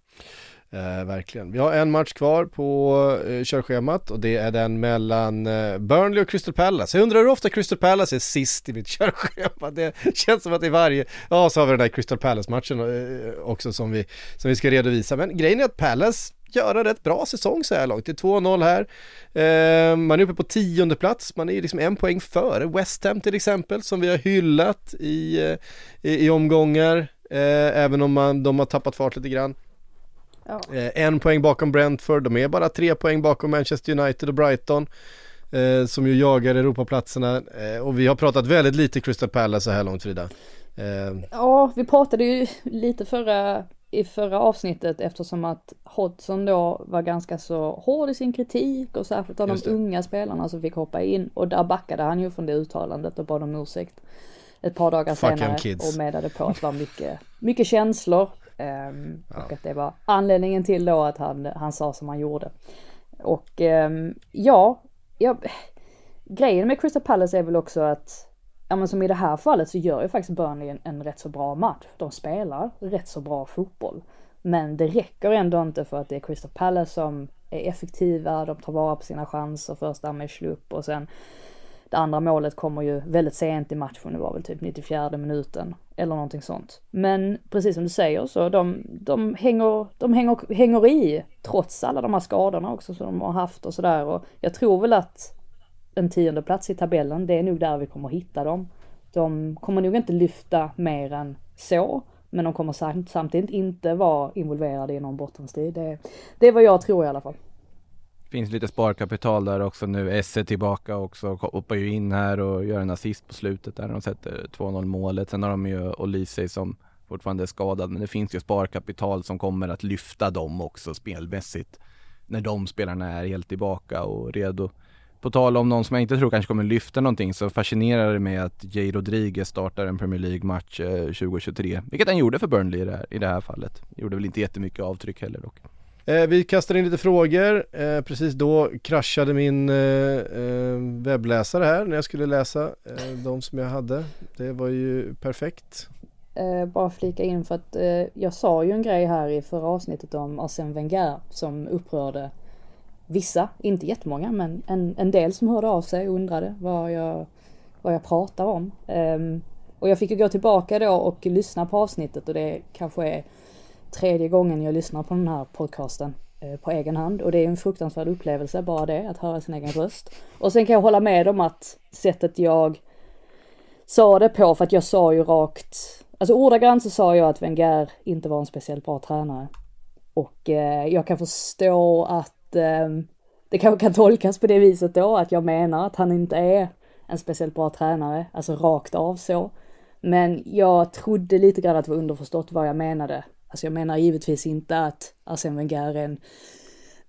Speaker 1: Eh, verkligen. Vi har en match kvar på eh, körschemat och det är den mellan eh, Burnley och Crystal Palace. Jag undrar hur ofta Crystal Palace är sist i mitt körschema. Det känns som att det är varje, ja så har vi den där Crystal Palace-matchen eh, också som vi, som vi ska redovisa. Men grejen är att Palace gör en rätt bra säsong så här långt. Det är 2-0 här. Eh, man är uppe på tionde plats, man är ju liksom en poäng före West Ham till exempel som vi har hyllat i, eh, i, i omgångar. Eh, även om man, de har tappat fart lite grann. Ja. Eh, en poäng bakom Brentford, de är bara tre poäng bakom Manchester United och Brighton. Eh, som ju jagar Europaplatserna eh, och vi har pratat väldigt lite Crystal Palace så här långt Frida.
Speaker 2: Eh. Ja, vi pratade ju lite förra, i förra avsnittet eftersom att Hodgson då var ganska så hård i sin kritik och särskilt av de unga spelarna som fick hoppa in och där backade han ju från det uttalandet och bad om ursäkt ett par dagar Fuck senare och medade på att det var mycket, mycket känslor Um, ja. Och att det var anledningen till då att han, han sa som han gjorde. Och um, ja, ja, grejen med Crystal Palace är väl också att, ja men som i det här fallet så gör ju faktiskt Burnley en, en rätt så bra match. De spelar rätt så bra fotboll. Men det räcker ändå inte för att det är Crystal Palace som är effektiva, de tar vara på sina chanser, först Amesh upp och sen det andra målet kommer ju väldigt sent i matchen, det var väl typ 94 minuten eller någonting sånt. Men precis som du säger så de, de, hänger, de hänger, hänger i trots alla de här skadorna också som de har haft och sådär och jag tror väl att en tionde plats i tabellen, det är nog där vi kommer hitta dem. De kommer nog inte lyfta mer än så, men de kommer samtidigt inte vara involverade i någon bottenstrid. Det, det är vad jag tror i alla fall.
Speaker 3: Finns lite sparkapital där också nu. Esse tillbaka också, hoppar ju in här och gör en assist på slutet där de sätter 2-0 målet. Sen har de ju Olise som fortfarande är skadad, men det finns ju sparkapital som kommer att lyfta dem också spelmässigt. När de spelarna är helt tillbaka och redo. På tal om någon som jag inte tror kanske kommer lyfta någonting så fascinerar det mig att Jay Rodriguez startar en Premier League-match eh, 2023. Vilket han gjorde för Burnley i det här, i det här fallet. Gjorde väl inte jättemycket avtryck heller dock.
Speaker 1: Eh, vi kastar in lite frågor. Eh, precis då kraschade min eh, eh webbläsare här när jag skulle läsa eh, de som jag hade. Det var ju perfekt.
Speaker 2: Eh, bara flika in för att jag sa ju en grej här i förra avsnittet om Arsène Wenger som upprörde vissa, inte jättemånga, men en, en del som hörde av sig och undrade vad jag, vad jag pratar om. Ehm, och jag fick ju gå tillbaka då och lyssna på avsnittet och det kanske är tredje gången jag lyssnar på den här podcasten eh, på egen hand och det är en fruktansvärd upplevelse bara det, att höra sin egen röst. Och sen kan jag hålla med om att sättet jag sa det på, för att jag sa ju rakt, alltså ordagrant så sa jag att Wenger inte var en speciellt bra tränare. Och eh, jag kan förstå att eh, det kanske kan tolkas på det viset då, att jag menar att han inte är en speciellt bra tränare, alltså rakt av så. Men jag trodde lite grann att det var underförstått vad jag menade Alltså jag menar givetvis inte att Arsene Wenger är en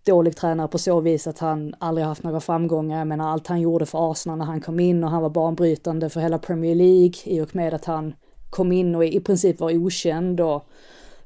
Speaker 2: dålig tränare på så vis att han aldrig haft några framgångar. Jag menar allt han gjorde för Arsenal när han kom in och han var banbrytande för hela Premier League i och med att han kom in och i princip var okänd och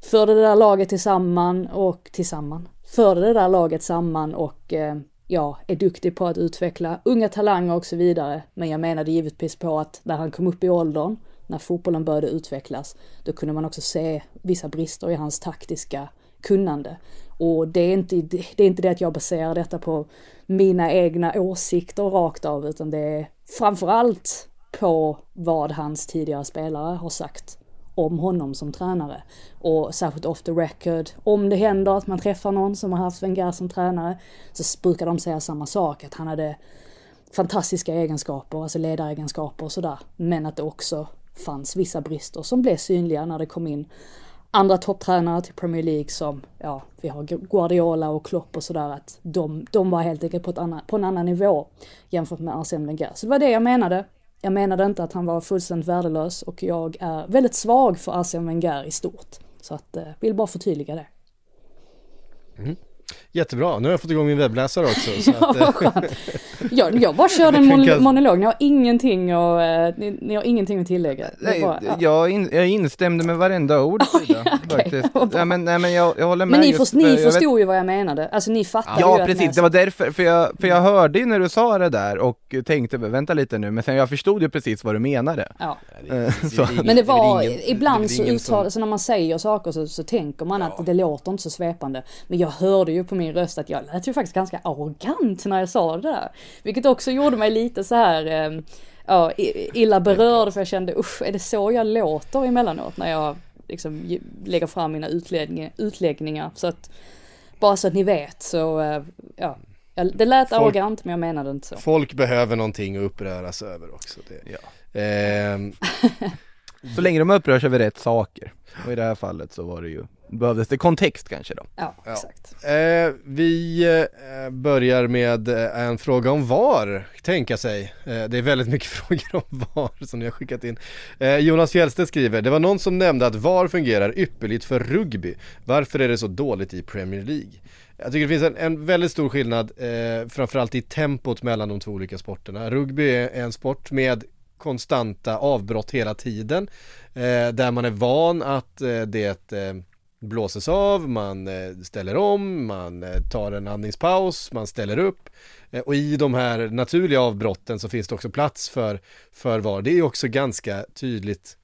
Speaker 2: förde det där laget tillsammans och tillsammans. Förde det där laget samman och eh, ja, är duktig på att utveckla unga talanger och så vidare. Men jag menade givetvis på att när han kom upp i åldern när fotbollen började utvecklas, då kunde man också se vissa brister i hans taktiska kunnande. Och det är inte det, är inte det att jag baserar detta på mina egna åsikter rakt av, utan det är framförallt på vad hans tidigare spelare har sagt om honom som tränare. Och särskilt off the record, om det händer att man träffar någon som har haft Wenger som tränare, så brukar de säga samma sak, att han hade fantastiska egenskaper, alltså ledaregenskaper och sådär. Men att det också fanns vissa brister som blev synliga när det kom in andra topptränare till Premier League som, ja, vi har Guardiola och Klopp och sådär, att de, de var helt enkelt på, ett annan, på en annan nivå jämfört med Arsene Wenger. Så det var det jag menade. Jag menade inte att han var fullständigt värdelös och jag är väldigt svag för Arsene Wenger i stort. Så att, eh, vill bara förtydliga det.
Speaker 1: Mm. Jättebra, nu har jag fått igång min webbläsare också. Så
Speaker 2: ja, att, vad skönt. Jag, jag bara körde en mon monolog, ni har ingenting att, eh, ni, ni har ingenting att tillägga.
Speaker 3: Nej, bara, ja. jag, in, jag instämde med varenda ord Frida, okay, ja, men, nej, men jag, jag håller med.
Speaker 2: Men ni, just, ni förstod vet... ju vad jag menade, alltså ni fattade
Speaker 3: ja,
Speaker 2: ju
Speaker 3: Ja precis, det var därför, för jag, för jag hörde ju när du sa det där och tänkte, vänta lite nu, men sen jag förstod ju precis vad du menade.
Speaker 2: Ja. men det var, ibland så uttalar, så när man säger saker så, så tänker man att det låter inte så svepande. Men jag hörde ju på min röst att jag lät ju faktiskt ganska arrogant när jag sa det där. Vilket också gjorde mig lite så här, eh, ja, illa berörd för jag kände usch, är det så jag låter emellanåt när jag liksom lägger fram mina utläggningar, utläggningar. Så att, bara så att ni vet så, eh, ja, det lät folk, arrogant men jag menade inte så.
Speaker 1: Folk behöver någonting att uppröras över också. Det, ja. eh,
Speaker 3: så länge de upprörs över rätt saker. Och i det här fallet så var det ju behövdes det kontext kanske då.
Speaker 2: Ja, exakt.
Speaker 1: Ja. Eh, vi eh, börjar med eh, en fråga om VAR, tänka sig. Eh, det är väldigt mycket frågor om VAR som ni har skickat in. Eh, Jonas Fjellstedt skriver, det var någon som nämnde att VAR fungerar ypperligt för rugby. Varför är det så dåligt i Premier League? Jag tycker det finns en, en väldigt stor skillnad, eh, framförallt i tempot mellan de två olika sporterna. Rugby är en sport med konstanta avbrott hela tiden. Eh, där man är van att eh, det eh, blåses av, man eh, ställer om, man eh, tar en andningspaus, man ställer upp. Eh, och i de här naturliga avbrotten så finns det också plats för, för VAR. Det är också ganska tydligt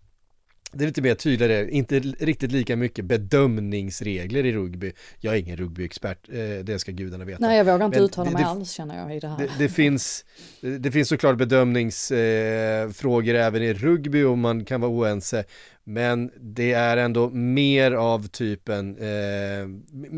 Speaker 1: det är lite mer tydligare, inte riktigt lika mycket bedömningsregler i rugby. Jag är ingen rugbyexpert, det ska gudarna veta.
Speaker 2: Nej, jag vågar inte
Speaker 1: Men
Speaker 2: uttala
Speaker 1: det-
Speaker 2: mig
Speaker 1: det-
Speaker 2: alls känner jag i det här.
Speaker 1: Det, det, finns, det finns såklart bedömningsfrågor även i rugby och man kan vara oense. Men det är ändå mer av typen, eh,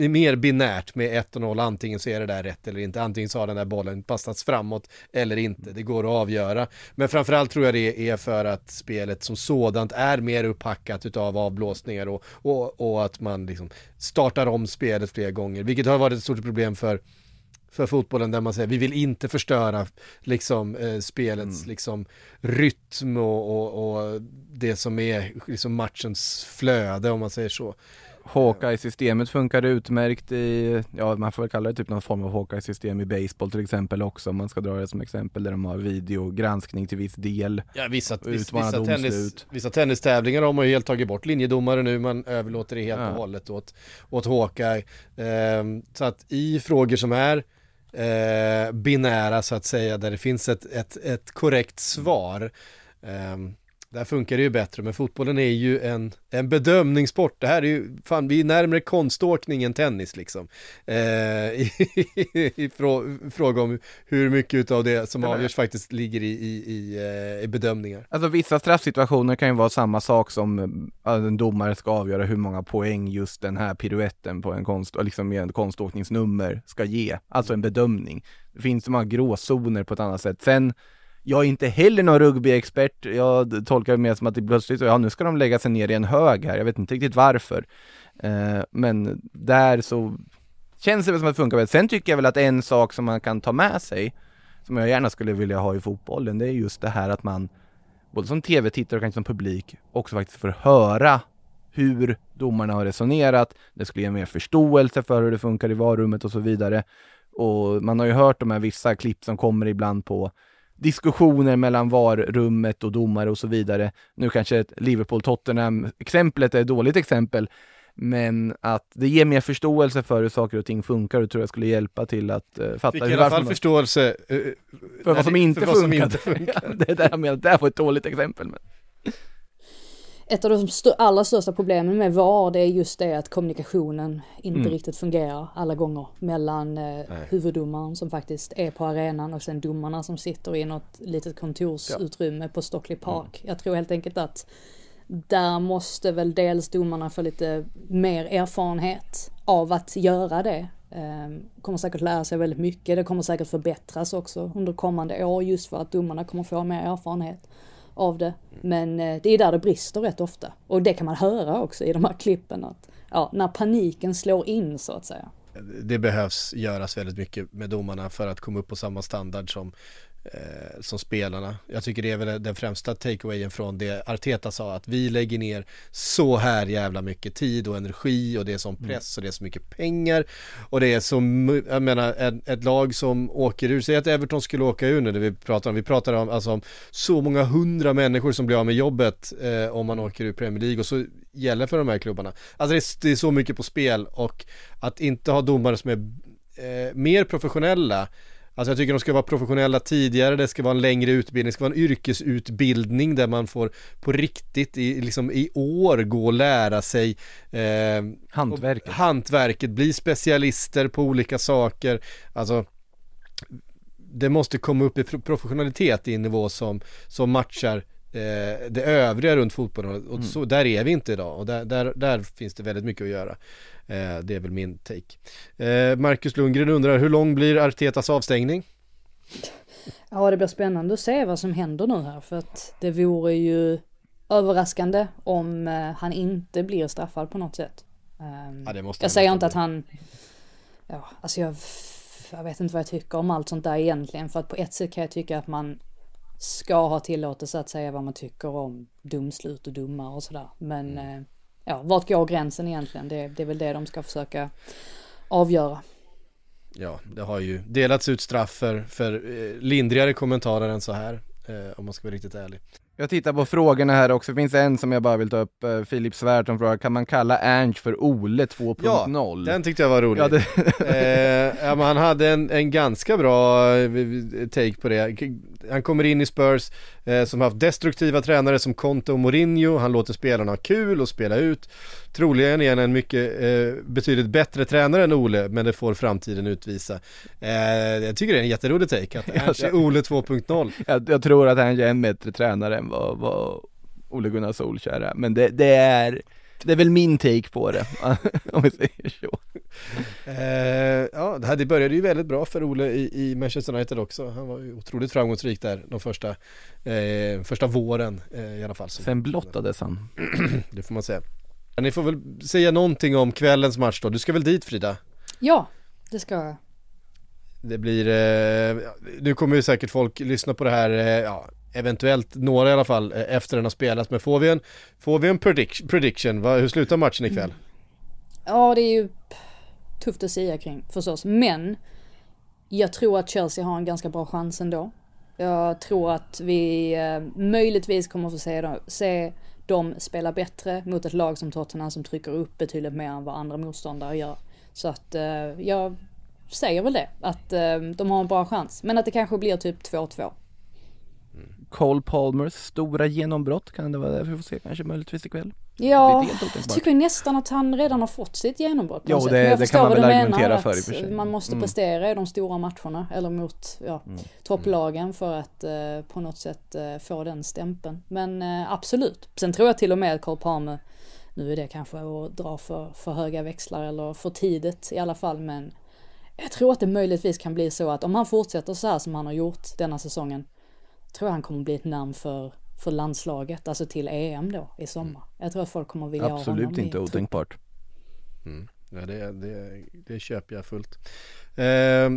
Speaker 1: mer binärt med 1-0, Antingen så är det där rätt eller inte. Antingen så har den där bollen passats framåt eller inte. Det går att avgöra. Men framförallt tror jag det är för att spelet som sådant är mer upphackat utav avblåsningar och, och, och att man liksom startar om spelet flera gånger. Vilket har varit ett stort problem för för fotbollen där man säger vi vill inte förstöra liksom eh, spelets liksom rytm och, och, och det som är liksom matchens flöde om man säger så.
Speaker 3: Hawkeye-systemet funkar utmärkt i, ja man får väl kalla det typ någon form av Hawkeye-system i baseball till exempel också om man ska dra det som exempel där de har videogranskning till viss del.
Speaker 1: Ja, vissa, vissa, tennis, vissa tennistävlingar har man ju helt tagit bort linjedomare nu, man överlåter det helt
Speaker 3: Ja.
Speaker 1: och hållet åt, åt Hawkeye. Ehm, så att i frågor som är eh, binära så att säga, där det finns ett, ett, ett korrekt svar, ehm, där funkar det ju bättre, men fotbollen är ju en, en bedömningssport. Det här är ju, fan vi är närmare konståkning än tennis liksom. Eh, i, i frå, fråga om hur mycket av det som avgörs faktiskt ligger i, i, i, eh, i bedömningar.
Speaker 3: Alltså vissa straffsituationer kan ju vara samma sak som eh, en domare ska avgöra hur många poäng just den här piruetten på en konst, liksom en konståkningsnummer ska ge. Alltså en bedömning. Det finns så många gråzoner på ett annat sätt. Sen, jag är inte heller någon rugbyexpert. Jag tolkar det mer som att det plötsligt, ja nu ska de lägga sig ner i en hög här. Jag vet inte riktigt varför. Eh, men där så känns det väl som att det funkar väl. Sen tycker jag väl att en sak som man kan ta med sig, som jag gärna skulle vilja ha i fotbollen, det är just det här att man både som tv-tittare och kanske som publik också faktiskt får höra hur domarna har resonerat. Det skulle ge mer förståelse för hur det funkar i varummet och så vidare. Och man har ju hört de här vissa klipp som kommer ibland på diskussioner mellan varrummet och domare och så vidare. Nu kanske Liverpool-Tottenham-exemplet är ett dåligt exempel, men att det ger mer förståelse för hur saker och ting funkar och tror jag skulle hjälpa till att uh, fatta
Speaker 1: Fick i alla fall förståelse eh,
Speaker 3: för vad som inte
Speaker 1: för vad som inte funkar.
Speaker 3: det är där jag menar, det här var ett dåligt exempel. Men...
Speaker 2: Ett av de stö- allra största problemen med VAR det är just det att kommunikationen inte
Speaker 3: Mm.
Speaker 2: riktigt fungerar alla gånger mellan eh, huvuddomaren som faktiskt är på arenan och sen domarna som sitter i något litet kontorsutrymme på Stockley Park. Jag tror helt enkelt att där måste väl dels domarna få lite mer erfarenhet av att göra det. Eh, kommer säkert lära sig väldigt mycket. Det kommer säkert förbättras också under kommande år just för att domarna kommer få mer erfarenhet av det. Men eh, det är där det brister rätt ofta. Och det kan man höra också i de här klippen att ja, när paniken slår in så att säga.
Speaker 1: Det behövs göras väldigt mycket med domarna för att komma upp på samma standard som, eh, som spelarna. Jag tycker det är väl den främsta takeawayen från det Arteta sa att vi lägger ner så här jävla mycket tid och energi och det är som press och det är så mycket pengar och det är så, jag menar ett, ett lag som åker ur, säg att Everton skulle åka ur nu det vi pratar om, vi pratar om alltså om så många hundra människor som blir av med jobbet eh, om man åker ur Premier League och så gäller för de här klubbarna. Alltså det är, det är så mycket på spel och att inte ha domare som är eh, mer professionella Alltså jag tycker de ska vara professionella tidigare, det ska vara en längre utbildning, det ska vara en yrkesutbildning där man får på riktigt i, liksom i år gå och lära sig eh,
Speaker 3: Hantverket.
Speaker 1: och hantverket, bli specialister på olika saker. Alltså det måste komma upp i pro- professionalitet i en nivå som, som matchar eh, det övriga runt fotbollen och så, där är vi inte idag och där, där, där finns det väldigt mycket att göra. Eh, det är väl min take. Eh, Marcus Lundgren undrar hur lång blir Artetas avstängning?
Speaker 2: Ja, det blir spännande att se vad som händer nu här för att det vore ju överraskande om eh, han inte blir straffad på något sätt. Ehm,
Speaker 1: Ja, det måste
Speaker 2: jag
Speaker 1: han
Speaker 2: säger inte att han, ja, alltså jag, jag vet inte vad jag tycker om allt sånt där egentligen för att på ett sätt kan jag tycka att man ska ha tillåtelse att säga vad man tycker om domslut och domar och sådär. Men
Speaker 1: Mm.
Speaker 2: eh, ja, vart går gränsen egentligen? Det, det är väl det de ska försöka avgöra.
Speaker 1: Ja, det har ju delats ut straff för, för eh, lindrigare kommentarer än så här. Eh, om man ska vara riktigt ärlig.
Speaker 3: Jag tittar på frågorna här också, det finns en som jag bara vill ta upp, Filip Svärd som frågar, kan man kalla Ange för Ole 2.0?
Speaker 1: Den tyckte jag var rolig.
Speaker 3: Ja, det,
Speaker 1: eh, ja, men han hade en, en ganska bra take på det. Han kommer in i Spurs eh, som haft destruktiva tränare som Conte och Mourinho, han låter spelarna ha kul och spela ut. Troligen är han en mycket eh, betydligt bättre tränare än Ole, men det får framtiden utvisa. Eh, jag tycker det är en jätterolig take, att Ernst är Ole 2.0.
Speaker 3: Jag, jag tror att han är en bättre tränare än vad, vad Ole Gunnar Solskjaer är, men det, det är det är väl min take på det, om vi säger så.
Speaker 1: Eh, ja, det, här, det började ju väldigt bra för Ole i, i Manchester United också. Han var ju otroligt framgångsrik där de första, eh, första våren eh, i alla fall.
Speaker 3: Sen blottades han.
Speaker 1: det får man säga. Ni får väl säga någonting om kvällens match då. Du ska väl dit Frida?
Speaker 2: Ja, det ska jag.
Speaker 1: Det blir, eh, nu kommer ju säkert folk lyssna på det här, eh, ja, eventuellt några i alla fall, eh, efter den har spelats. Men får vi en, får vi en prediction, prediction va, hur slutar matchen ikväll? Mm.
Speaker 2: Ja, det är ju tufft att säga kring förstås, men jag tror att Chelsea har en ganska bra chans ändå. Jag tror att vi eh, möjligtvis kommer få se, dem, se dem spela bättre mot ett lag som Tottenham som trycker upp betydligt mer än vad andra motståndare gör. Så att eh, jag säger väl det, att eh, de har en bra chans. Men att det kanske blir typ 2-2.
Speaker 3: Cole Palmers stora genombrott, kan det vara det vi får se kanske möjligtvis ikväll?
Speaker 2: Ja, jag tycker nästan att han redan har fått sitt genombrott.
Speaker 3: Jo, det, jag det kan man väl argumentera för i och för sig.
Speaker 2: Man måste mm. prestera i de stora matcherna eller mot ja, mm. topplagen för att eh, på något sätt eh, få den stämpeln. Men eh, absolut. Sen tror jag till och med att Cole Palmer, nu är det kanske att dra för, för höga växlar eller för tidigt i alla fall, men jag tror att det möjligtvis kan bli så att om han fortsätter så här som han har gjort denna säsongen, tror jag han kommer bli ett namn för för landslaget, alltså till EM då i sommar. Mm. Jag tror att folk kommer vilja
Speaker 3: Absolut ha honom
Speaker 2: inte
Speaker 3: otänkbart.
Speaker 1: Mm. Ja, det, det, det köper jag fullt. Eh,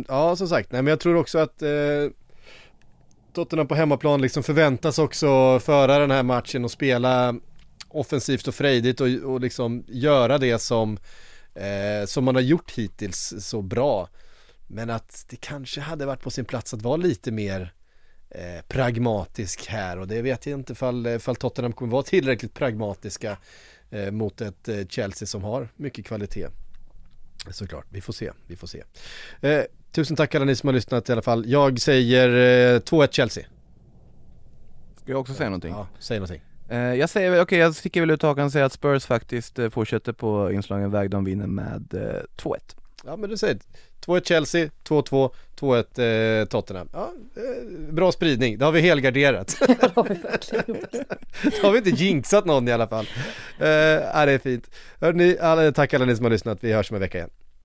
Speaker 1: ja, som sagt, nej, men jag tror också att eh, Tottenham på hemmaplan liksom förväntas också föra den här matchen och spela offensivt och frejdigt och, och liksom göra det som, eh, som man har gjort hittills så bra. Men att det kanske hade varit på sin plats att vara lite mer Eh, pragmatisk här och det vet jag inte ifall, ifall Tottenham kommer vara tillräckligt pragmatiska eh, mot ett eh, Chelsea som har mycket kvalitet. Såklart, vi får se, vi får se. Eh, tusen tack alla ni som har lyssnat i alla fall. Jag säger 2-1 Chelsea.
Speaker 3: Ska jag också säga någonting?
Speaker 1: Ja, säg någonting.
Speaker 3: jag säger, okej okay, jag sticker väl ut hakan och säger att Spurs faktiskt fortsätter på inslagen väg, de vinner med 2-1.
Speaker 1: Ja men du säger 2-1 Chelsea, 2-2, 2-1 eh, Tottenham. Ja, eh, bra spridning, det har vi helgarderat. det har vi verkligen Då har vi inte jinxat någon i alla fall. Eh, ja, det är fint. Hörrni, alla, tack alla ni som har lyssnat, vi hörs om en vecka igen.